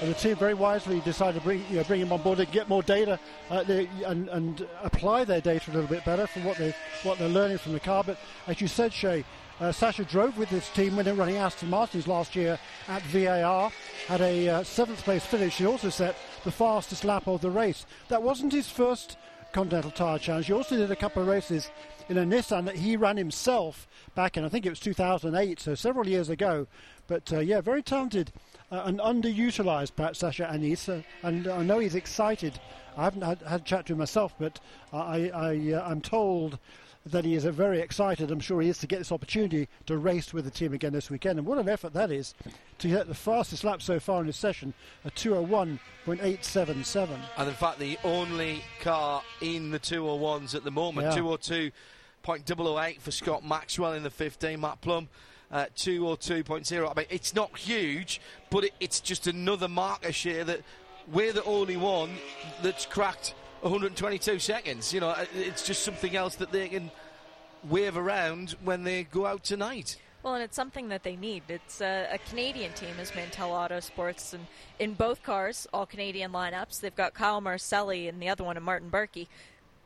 And the team very wisely decided to bring, you know, bring him on board and get more data uh, they, and, and apply their data a little bit better from what, they, what they're learning from the car. But as you said, Shea, uh, Sasha drove with this team when they were running Aston Martins last year at VIR, had a uh, seventh place finish. He also set the fastest lap of the race. That wasn't his first Continental Tire Challenge. He also did a couple of races in a Nissan that he ran himself back in, I think it was 2008, so several years ago. But uh, yeah, very talented uh, and underutilized, perhaps, Sasha Anis. And I know he's excited. I haven't had, had a chat to him myself, but I, I, uh, I'm told that he is very excited. I'm sure he is to get this opportunity to race with the team again this weekend. And what an effort that is to get the fastest lap so far in this session, a 201.877. And in fact, the only car in the 201s at the moment, Yeah. 202.008 for Scott Maxwell in the 15, Matt Plumb. Uh, 202.0. I mean, it's not huge, but it, it's just another marker share that we're the only one that's cracked 122 seconds. You know, uh, it's just something else that they can wave around when they go out tonight. Well, and it's something that they need. It's a, a Canadian team, as Mantel Auto Sports, and in both cars, all Canadian lineups, they've got Kyle Marcelli and the other one, and Martin Barkey.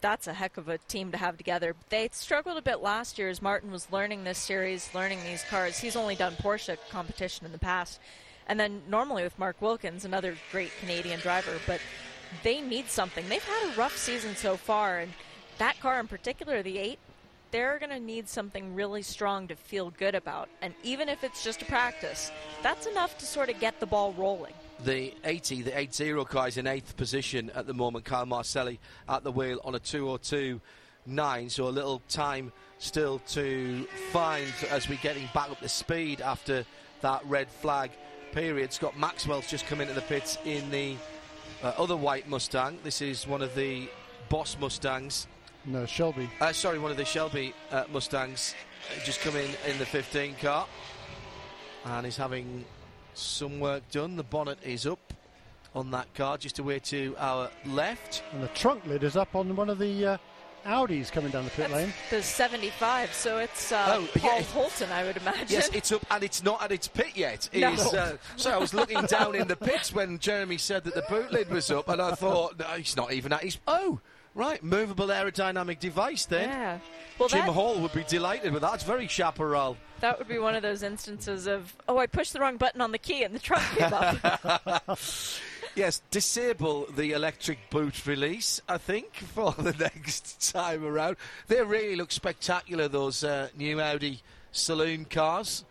That's a heck of a team to have together. They struggled a bit last year as Martin was learning this series, learning these cars. He's only done Porsche competition in the past. And then normally with Mark Wilkins, another great Canadian driver, but they need something. They've had a rough season so far, and that car in particular, the 8, they're going to need something really strong to feel good about. And even if it's just a practice, that's enough to sort of get the ball rolling. The 80, the 80 car is in eighth position at the moment. Kyle Marcelli at the wheel on a 202.9, so a little time still to find as we're getting back up to speed after that red flag period. Scott Maxwell's just come into the pits in the uh, other white Mustang. This is one of the Boss Mustangs. No, Shelby. Uh, sorry, one of the Shelby uh, Mustangs uh, just come in in the 15 car, and he's having some work done. The bonnet is up on that car, just away to our left. And the trunk lid is up on one of the uh, Audis coming down the pit lane. The 75, so it's uh, Oh, Paul yeah. Holton, I would imagine. Yes, it's up, and it's not at its pit yet. It No. is, uh, so I was looking down in the pits when Jeremy said that the boot lid was up, and I thought, no, it's not even at his. Oh, right, movable aerodynamic device then. yeah. Well, Jim that, Hall would be delighted with that. It's very chaparral. that would be one of those instances of, oh, I pushed the wrong button on the key and the truck came up. Yes, disable the electric boot release, I think, for the next time around. They really look spectacular, those uh, new Audi saloon cars.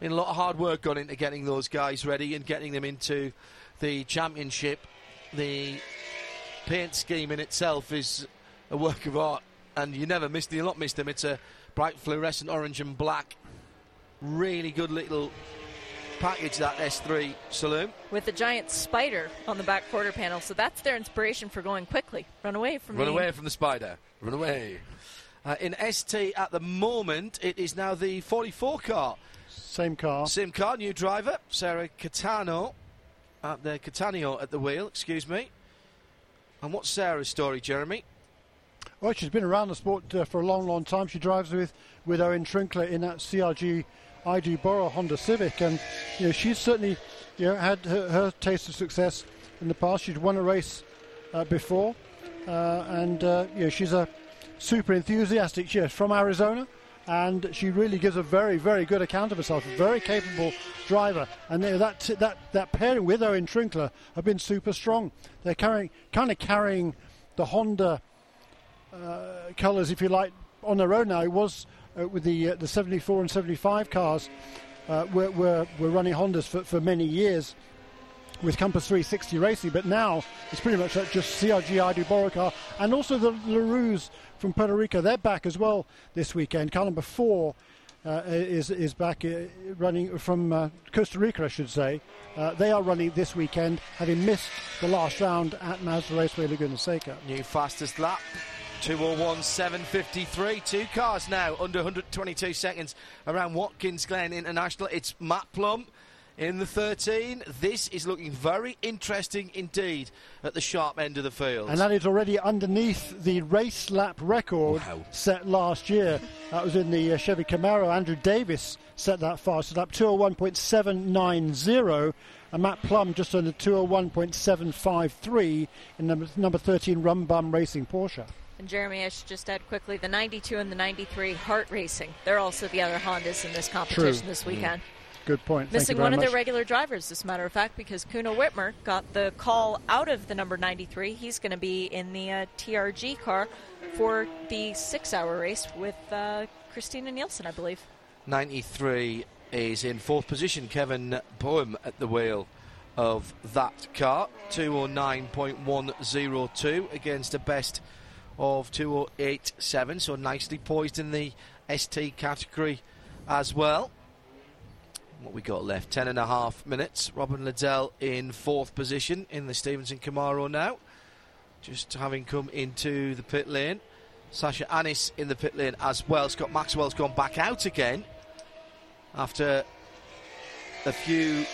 I mean, a lot of hard work gone into getting those guys ready and getting them into the championship. The paint scheme in itself is a work of art, and you never miss them, you'll not miss them. It's a bright fluorescent orange and black. Really good little package, that S3 saloon. With a giant spider on the back quarter panel, so that's their inspiration for going quickly. Run away from Run me. away from the spider. Run away. Uh, in ST at the moment, it is now the 44 car. Same car. Same car, new driver, Sarah Cattaneo. At the Catania at the wheel, excuse me. And what's Sarah's story, Jeremy? Well, she's been around the sport uh, for a long, long time. She drives with, with Owen Trinkler in that CRG ID Borough Honda Civic, and you know she's certainly you know had her, her taste of success in the past. She'd won a race uh, before, uh, and uh, you know she's a super enthusiastic. She's from Arizona, and she really gives a very, very good account of herself. A very capable driver, and you know, that that that pairing with Owen Trinkler have been super strong. They're carrying kind of carrying the Honda uh, colours, if you like, on their own now. It was uh, with the uh, the 74 and 75 cars uh, were, were, were running Hondas for, for many years with Compass 360 Racing, but now it's pretty much like just CRG ID Borocar and also the LaRues from Puerto Rico. They're back as well this weekend. Car number four uh, is is back uh, running from uh, Costa Rica, I should say. Uh, they are running this weekend, having missed the last round at Mazda Raceway Laguna Seca. New fastest lap. 201 753. Two cars now under 122 seconds around Watkins Glen International. It's Matt Plumb in the 13. This is looking very interesting indeed at the sharp end of the field. And that is already underneath the race lap record Wow. set last year. That was in the uh, Chevy Camaro. Andrew Davis set that fastest lap, 201.790. And Matt Plumb just under 201.753 in number, number 13 Rum Bum Racing Porsche. And Jeremy, I should just add quickly the 92 and the 93 HART Racing. They're also the other Hondas in this competition this weekend. Good point. Thank Missing you very one of much. their regular drivers, as a matter of fact, because Cuno Wittmer got the call out of the number 93. He's going to be in the uh, TRG car for the six hour race with uh, Christina Nielsen, I believe. 93 is in fourth position. Kevin Boehm at the wheel of that car. 209.102 against a best of 2087. So nicely poised in the ST category as well. What we got left? Ten and a half minutes. Robin Liddell in fourth position in the Stevenson Camaro now. Just having come into the pit lane. Sasha Anis in the pit lane as well. Scott Maxwell's gone back out again after a few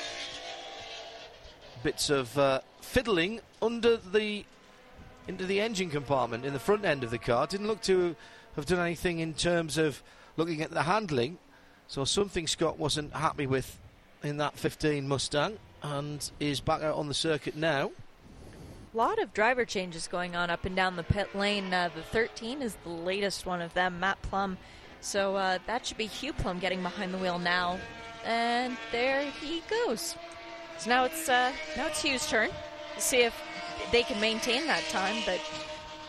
bits of uh, fiddling under the into the engine compartment in the front end of the car. Didn't look to have done anything in terms of looking at the handling. So something Scott wasn't happy with in that 15 Mustang and is back out on the circuit now. A lot of driver changes going on up and down the pit lane. Uh, the 13 is the latest one of them, Matt Plumb. So uh, that should be Hugh Plumb getting behind the wheel now, and there he goes. So now it's uh, now it's Hugh's turn to see if they can maintain that time. But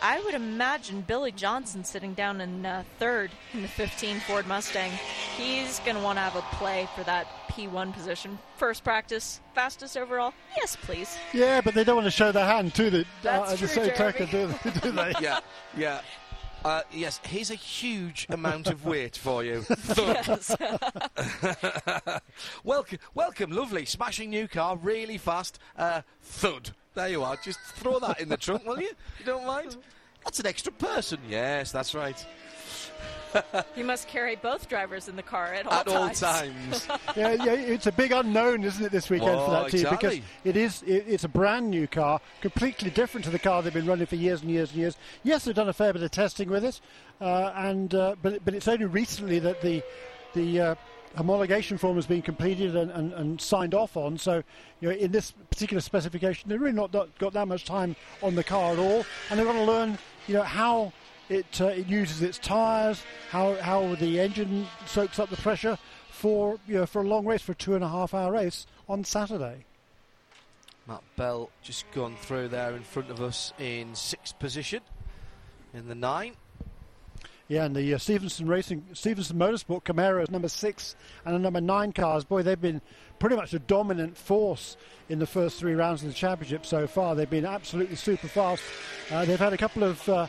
I would imagine Billy Johnson sitting down in uh, third in the 15 Ford Mustang. He's going to want to have a play for that P1 position. First practice, fastest overall. Yes, please. Yeah, but they don't want to show their hand to the, That's uh, the true, same track, do, they? do they? yeah, yeah. Uh, yes, here's a huge amount of weight for you. Welcome, welcome, lovely, smashing new car, really fast. Uh, thud. There you are. Just throw that in the trunk, will you? You don't mind? That's an extra person. Yes, that's right. You must carry both drivers in the car at all times. At all times. times. yeah, yeah, it's a big unknown, isn't it, this weekend for Whoa, that team? exactly. Because it is, it, it's a brand new car, completely different to the car they've been running for years and years and years. Yes, they've done a fair bit of testing with it, uh, and uh, but but it's only recently that the the uh, homologation form has been completed and, and, and signed off on. So, you know, in this particular specification, they've really not got that much time on the car at all, and they've got to learn, you know, how it, uh, it uses its tyres, how how the engine soaks up the pressure for you know for a long race, for a two and a half hour race on Saturday. Matt Bell just gone through there in front of us in sixth position in the nine. Yeah, and the uh, Stevenson Racing, Stevenson Motorsport Camaro number six and the number nine cars. Boy, they've been pretty much a dominant force in the first three rounds of the championship so far. They've been absolutely super fast. Uh, they've had a couple of uh,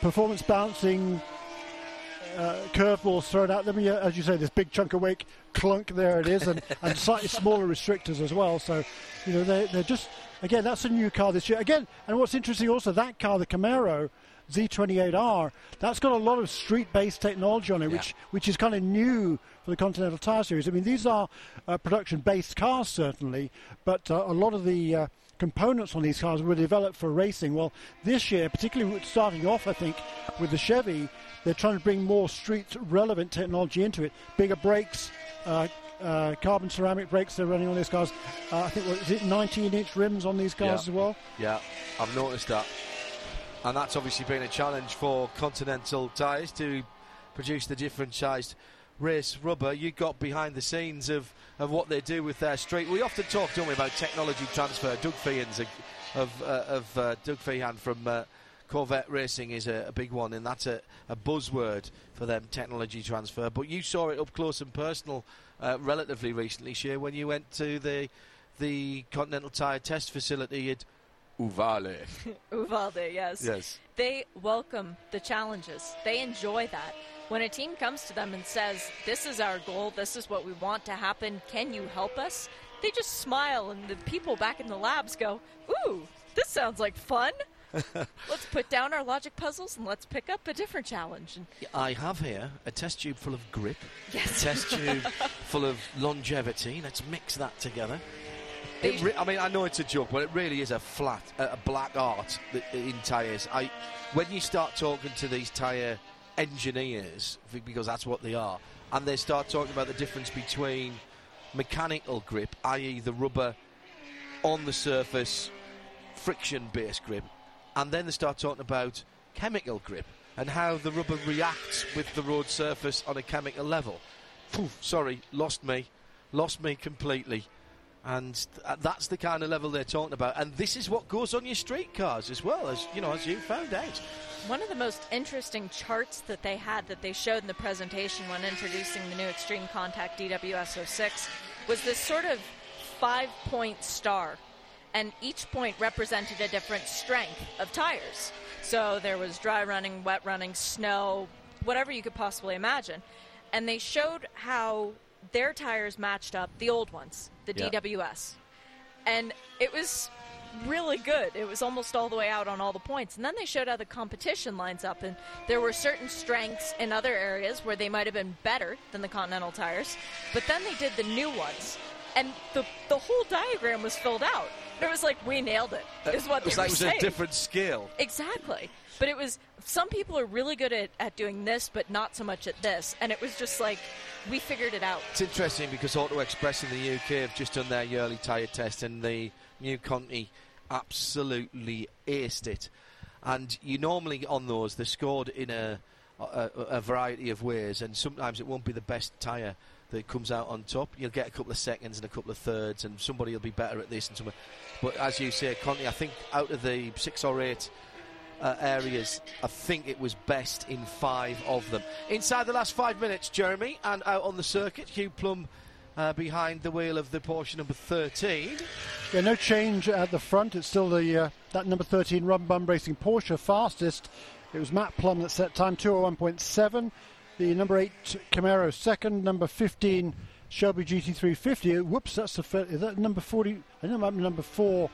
performance bouncing uh, curveballs thrown at them. Yeah, as you say, this big chunk of wake, clunk, there it is, and, and slightly smaller restrictors as well. So, you know, they, they're just, again, that's a new car this year. Again, and what's interesting also, that car, the Camaro, Z28R, that's got a lot of street-based technology on it, Yeah. which which is kind of new for the Continental Tire Series. I mean, these are uh, production-based cars certainly, but uh, a lot of the uh, components on these cars were developed for racing. Well, this year, particularly starting off, I think with the Chevy, they're trying to bring more street-relevant technology into it. Bigger brakes. Uh, uh, carbon ceramic brakes they're running on these cars. Uh, I think what is it 19-inch rims on these cars Yeah. as well. Yeah, I've noticed that. And that's obviously been a challenge for Continental tyres to produce the different sized race rubber. You got behind the scenes of, of what they do with their street. We often talk, don't we, about technology transfer. Doug Fehan's of, uh, of uh, Doug Fehan from uh, Corvette Racing is a, a big one, and that's a, a buzzword for them, technology transfer. But you saw it up close and personal uh, relatively recently, Shea, when you went to the the Continental Tire test facility Uvalde. Uvalde, yes. Yes. They welcome the challenges. They enjoy that. When a team comes to them and says, This is our goal, this is what we want to happen, can you help us? They just smile, and the people back in the labs go, Ooh, this sounds like fun. let's put down our logic puzzles and let's pick up a different challenge. I have here a test tube full of grip, yes, a test tube full of longevity. Let's mix that together. Re- I mean, I know it's a joke, but it really is a flat, a a black art in tyres. I, when you start talking to these tyre engineers, because that's what they are, and they start talking about the difference between mechanical grip, i.e., the rubber on the surface, friction-based grip, and then they start talking about chemical grip and how the rubber reacts with the road surface on a chemical level. Phew, sorry, lost me, lost me completely. And th- uh, that's the kind of level they're talking about. And this is what goes on your street cars as well, as you know, as you found out. One of the most interesting charts that they had that they showed in the presentation when introducing the new Extreme Contact DWS 06 was this sort of five point star. And each point represented a different strength of tires. So there was dry running, wet running, snow, whatever you could possibly imagine. And they showed how their tires matched up, the old ones, the Yeah. DWS and it was really good. It was almost all the way out on all the points. And then they showed how the competition lines up, and there were certain strengths in other areas where they might have been better than the Continental tires. But then they did the new ones, and the the whole diagram was filled out. It was like we nailed it. Is what it was they like were it was saying. a different scale. Exactly. But it was some people are really good at, at doing this, but not so much at this. And it was just like we figured it out. It's interesting because Auto Express in the UK have just done their yearly tyre test, and the new Conti absolutely aced it. And you normally on those they're scored in a, a a variety of ways, and sometimes it won't be the best tyre that comes out on top. You'll get a couple of seconds and a couple of thirds, and somebody will be better at this and somebody. But as you say, Conti, I think out of the six or eight uh, areas. I think it was best in five of them. Inside the last five minutes, Jeremy, and out on the circuit, Hugh Plumb uh, behind the wheel of the Porsche number 13. Yeah, no change at the front. It's still the uh, that number 13 Rum Bum Racing Porsche fastest. It was Matt Plumb that set time 201.7. The number 8 Camaro second. Number 15 Shelby GT350. Whoops, that's the fir- that number 40? I might number 4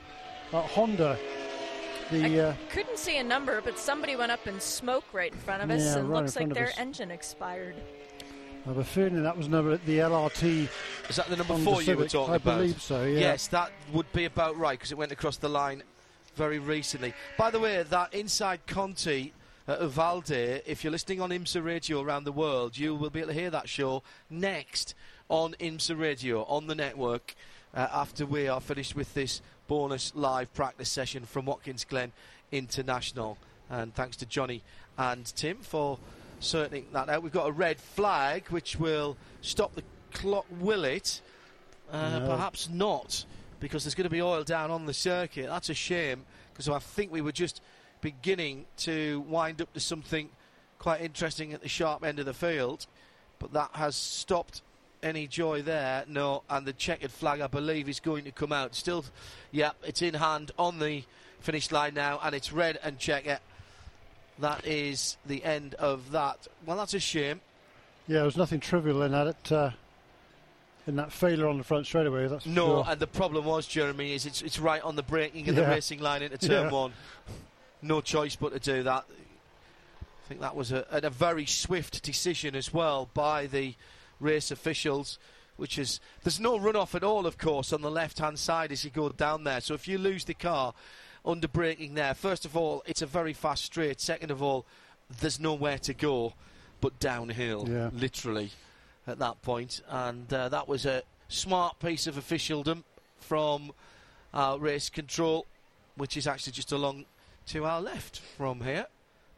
uh, Honda. The I uh, couldn't see a number, but somebody went up in smoke right in front of us, Yeah, and right looks like their us. engine expired. I have a feeling that was number the LRT. Is that the number Honda four you were talking I about? I believe so, yeah. Yes, that would be about right because it went across the line very recently. By the way, that inside Conti at Uvalde, if you're listening on IMSA Radio around the world, you will be able to hear that show next on IMSA Radio on the network uh, after we are finished with this bonus live practice session from Watkins Glen International. And thanks to Johnny and Tim for sorting that out. We've got a red flag which will stop the clock, will it? Uh, No. Perhaps not, because there's going to be oil down on the circuit. That's a shame because I think we were just beginning to wind up to something quite interesting at the sharp end of the field, but that has stopped any joy there. No, and the checkered flag, I believe, is going to come out. Still, yeah, it's in hand on the finish line now, and it's red and checker. That is the end of that. Well, that's a shame. Yeah, there was nothing trivial in that. Uh, in that failure on the front straightaway, that's no. Sure. And the problem was, Jeremy, is it's it's right on the braking of the racing line into turn Yeah. one. No choice but to do that. I think that was a, a very swift decision as well by the race officials, which is there's no runoff at all, of course, on the left-hand side as you go down there. So if you lose the car under braking there, first of all, it's a very fast straight. Second of all, there's nowhere to go but downhill, Yeah. literally, at that point. And uh, that was a smart piece of officialdom from uh, race control, which is actually just along to our left from here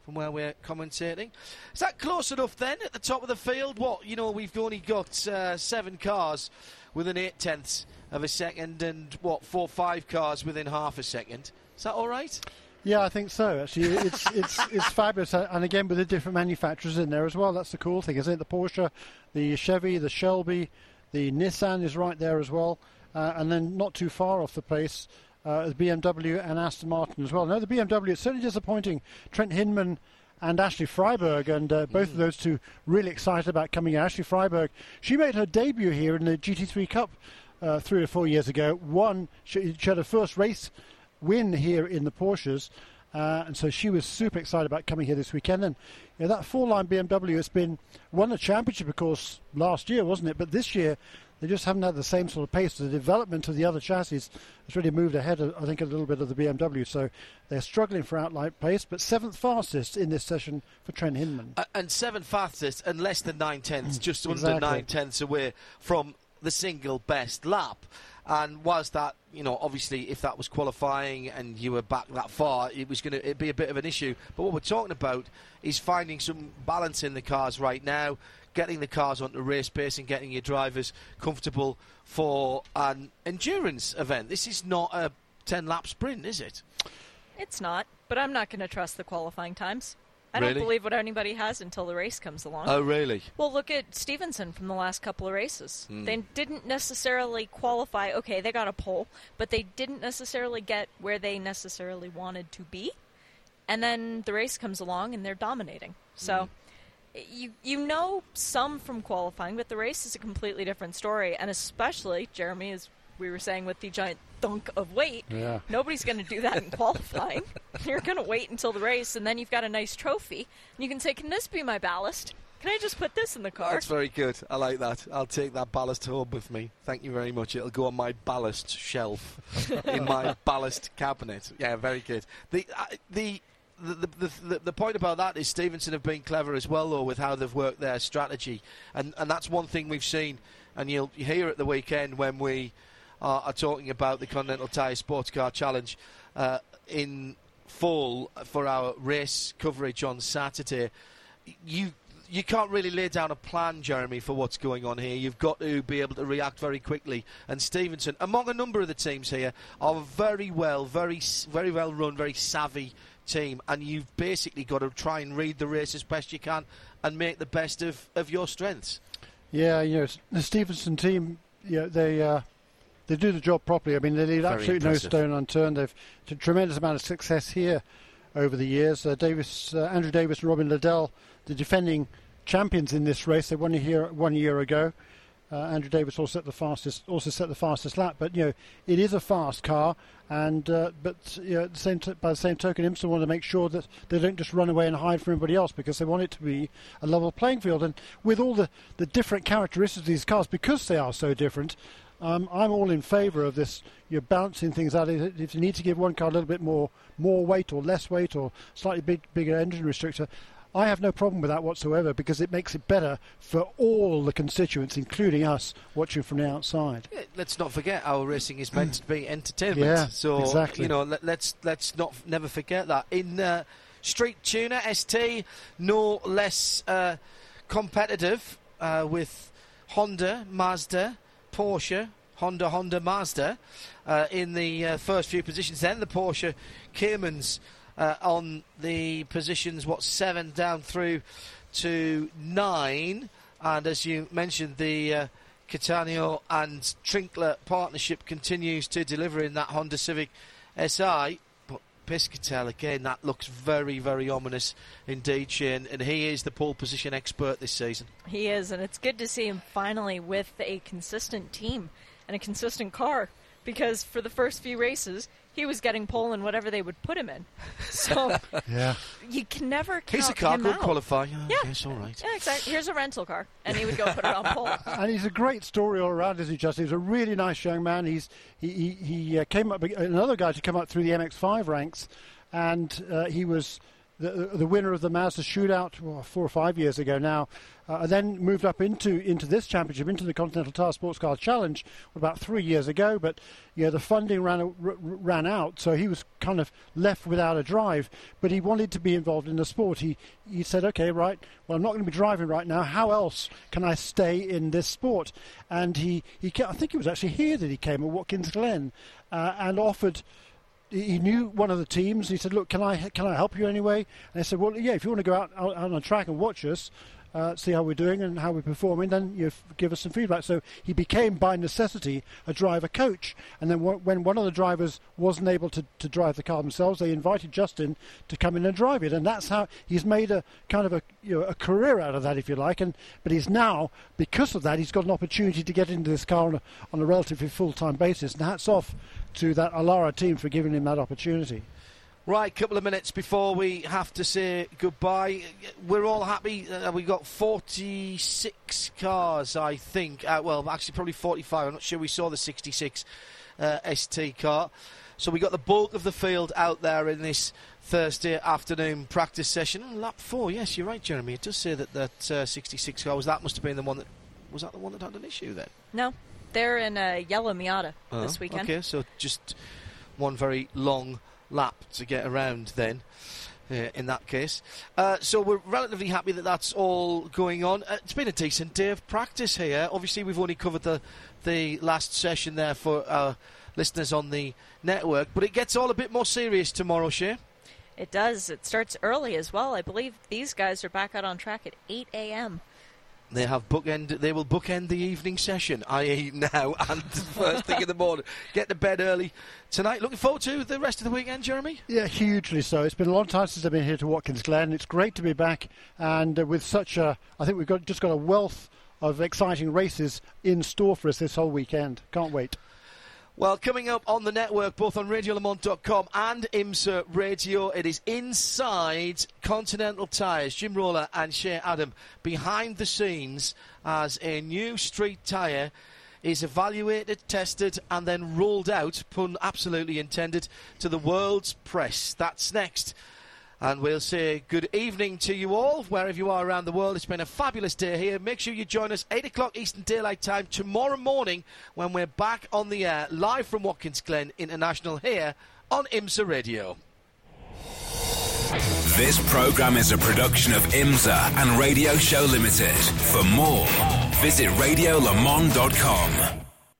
from where we're commentating. Is that close enough then at the top of the field? What, you know, we've only got uh, seven cars within eight tenths of a second and, what, four, five cars within half a second. Is that all right? Yeah, I think so. Actually, it's it's it's fabulous, Uh, and again with the different manufacturers in there as well. That's the cool thing, isn't it? The Porsche, the Chevy, the Shelby, the Nissan is right there as well, uh, and then not too far off the place, uh, BMW and Aston Martin as well. Now, the BMW it's certainly disappointing. Trent Hinman and Ashley Freiberg, and uh, both of those two really excited about coming in. Ashley Freiberg, she made her debut here in the GT3 Cup uh, three or four years ago. Won, she, she had her first race win here in the Porsches. Uh, and so she was super excited about coming here this weekend. And you know, that Fall-Line BMW has been won the championship, of course, last year, wasn't it? But this year, they just haven't had the same sort of pace. The development of the other chassis has really moved ahead, I think, a little bit of the BMW. So they're struggling for outright pace, but seventh fastest in this session for Trent Hinman. Uh, and seventh fastest and less than nine tenths, just under nine tenths away from the single best lap. And was that, you know, obviously if that was qualifying and you were back that far, it was going to be a bit of an issue. But what we're talking about is finding some balance in the cars right now, getting the cars onto race pace and getting your drivers comfortable for an endurance event. This is not a 10 lap sprint, is it? It's not, but I'm not going to trust the qualifying times. I Really? don't believe what anybody has until the race comes along. Oh, really? Well, look at Stevenson from the last couple of races. Hmm. They didn't necessarily qualify. Okay, they got a pole, but they didn't necessarily get where they necessarily wanted to be. And then the race comes along and they're dominating. So Hmm. You you know some from qualifying, but the race is a completely different story. And especially Jeremy, as we were saying, with the giant thunk of weight, Yeah. nobody's going to do that in qualifying. You're going to wait until the race, and then you've got a nice trophy, and you can say, "Can this be my ballast? Can I just put this in the car?" That's very good. I like that. I'll take that ballast home with me. Thank you very much. It'll go on my ballast shelf in my ballast cabinet. Yeah, very good. The uh, the. The, the, the, point about that is Stevenson have been clever as well, though, with how they've worked their strategy, and and that's one thing we've seen, and you'll hear at the weekend when we are, are talking about the Continental Tire Sports Car Challenge uh, in full for our race coverage on Saturday. You you can't really lay down a plan, Jeremy, for what's going on here. You've got to be able to react very quickly. And Stevenson, among a number of the teams here, are very well, very very well run, very savvy team. And you've basically got to try and read the race as best you can and make the best of, of your strengths. Yeah, you know, the Stevenson team, you know, they uh, they do the job properly. I mean, they leave Very absolutely no impressive. stone unturned. They've had a tremendous amount of success here over the years. Uh, Davis, uh, Andrew Davis, and Robin Liddell, the defending champions in this race. They won here one year ago. Uh, Andrew Davis also set the fastest also set the fastest lap. But you know, it is a fast car, and uh, but you know, the same t- by the same token, IMSA want to make sure that they don't just run away and hide from everybody else because they want it to be a level playing field. And with all the, the different characteristics of these cars, because they are so different, um, I'm all in favour of this. You're balancing things out. If you need to give one car a little bit more more weight or less weight or slightly big, bigger engine restrictor. I have no problem with that whatsoever because it makes it better for all the constituents, including us watching from the outside. Let's not forget our racing is meant to be entertainment. Yeah, so exactly. you know, let, let's let's not never forget that. In uh, Street Tuner ST, no less uh, competitive uh, with Honda, Mazda, Porsche, Honda, Honda, Mazda uh, in the uh, first few positions. Then the Porsche Caymans uh, on the positions, what, seven down through to nine. And as you mentioned, the uh, Cattaneo and Trinkler partnership continues to deliver in that Honda Civic SI. But Piscitell, again, that looks very, very ominous indeed, Shane. And he is the pole position expert this season. He is, and it's good to see him finally with a consistent team and a consistent car. Because for the first few races, he was getting pole in whatever they would put him in. So Yeah. you can never count He's a car him could qualify. Oh, Yeah. Yes, all right. Yeah, exactly. Here's a rental car, and he would go put it on pole. and he's a great story all around, isn't he, Justin? He's a really nice young man. He's he he, he uh, came up another guy to come up through the MX5 ranks, and uh, he was the the winner of the Mazda Shootout well, four or five years ago now. Uh, then moved up into into this championship, into the Continental Tire Sports Car Challenge about three years ago. But yeah, the funding ran ran out, so he was kind of left without a drive. But he wanted to be involved in the sport. He he said, okay, right, well, I'm not going to be driving right now. How else can I stay in this sport? And he he I think it was actually here that he came at Watkins Glen uh, and offered he knew one of the teams. He said, "Look, can I can I help you anyway?" And I said, "Well, yeah. If you want to go out, out on a track and watch us, uh, see how we're doing and how we're performing, then you give us some feedback." So he became, by necessity, a driver coach. And then w- when one of the drivers wasn't able to, to drive the car themselves, they invited Justin to come in and drive it. And that's how he's made a kind of a you know, a career out of that, if you like. And but he's now, because of that, he's got an opportunity to get into this car on a, on a relatively full-time basis. And hats off to that Alara team for giving him that opportunity. Right, a couple of minutes before we have to say goodbye. We're all happy. Uh, we got 46 cars, I think. Uh, well, actually, probably 45. I'm not sure we saw the 66 uh, ST car. So we got the bulk of the field out there in this Thursday afternoon practice session. Oh, lap four, yes, you're right, Jeremy. It does say that that uh, 66 car was that must have been the one that was that the one that had an issue then. No, they're in a yellow Miata Oh, this weekend. Okay, so just one very long lap to get around then. Uh, in that case, uh, so we're relatively happy that that's all going on. Uh, it's been a decent day of practice here. Obviously, we've only covered the the last session there for our listeners on the network, but it gets all a bit more serious tomorrow, Shea. It does. It starts early as well. I believe these guys are back out on track at 8 a.m. They have bookend. They will bookend the evening session, i.e., now and first thing in the morning. Get to bed early tonight. Looking forward to the rest of the weekend, Jeremy. Yeah, hugely so. It's been a long time since I've been here to Watkins Glen. It's great to be back, and uh, with such a, I think we've got just got a wealth of exciting races in store for us this whole weekend. Can't wait. Well, coming up on the network, both on RadioLeMans.com and IMSA Radio, it is inside Continental Tyres. Jim Roller and Shea Adam behind the scenes as a new street tyre is evaluated, tested, and then rolled out, pun absolutely intended, to the world's press. That's next. And we'll say good evening to you all, wherever you are around the world. It's been a fabulous day here. Make sure you join us 8 o'clock Eastern Daylight Time tomorrow morning when we're back on the air, live from Watkins Glen International here on IMSA Radio. This program is a production of IMSA and Radio Show Limited. For more, visit radiolemans.com.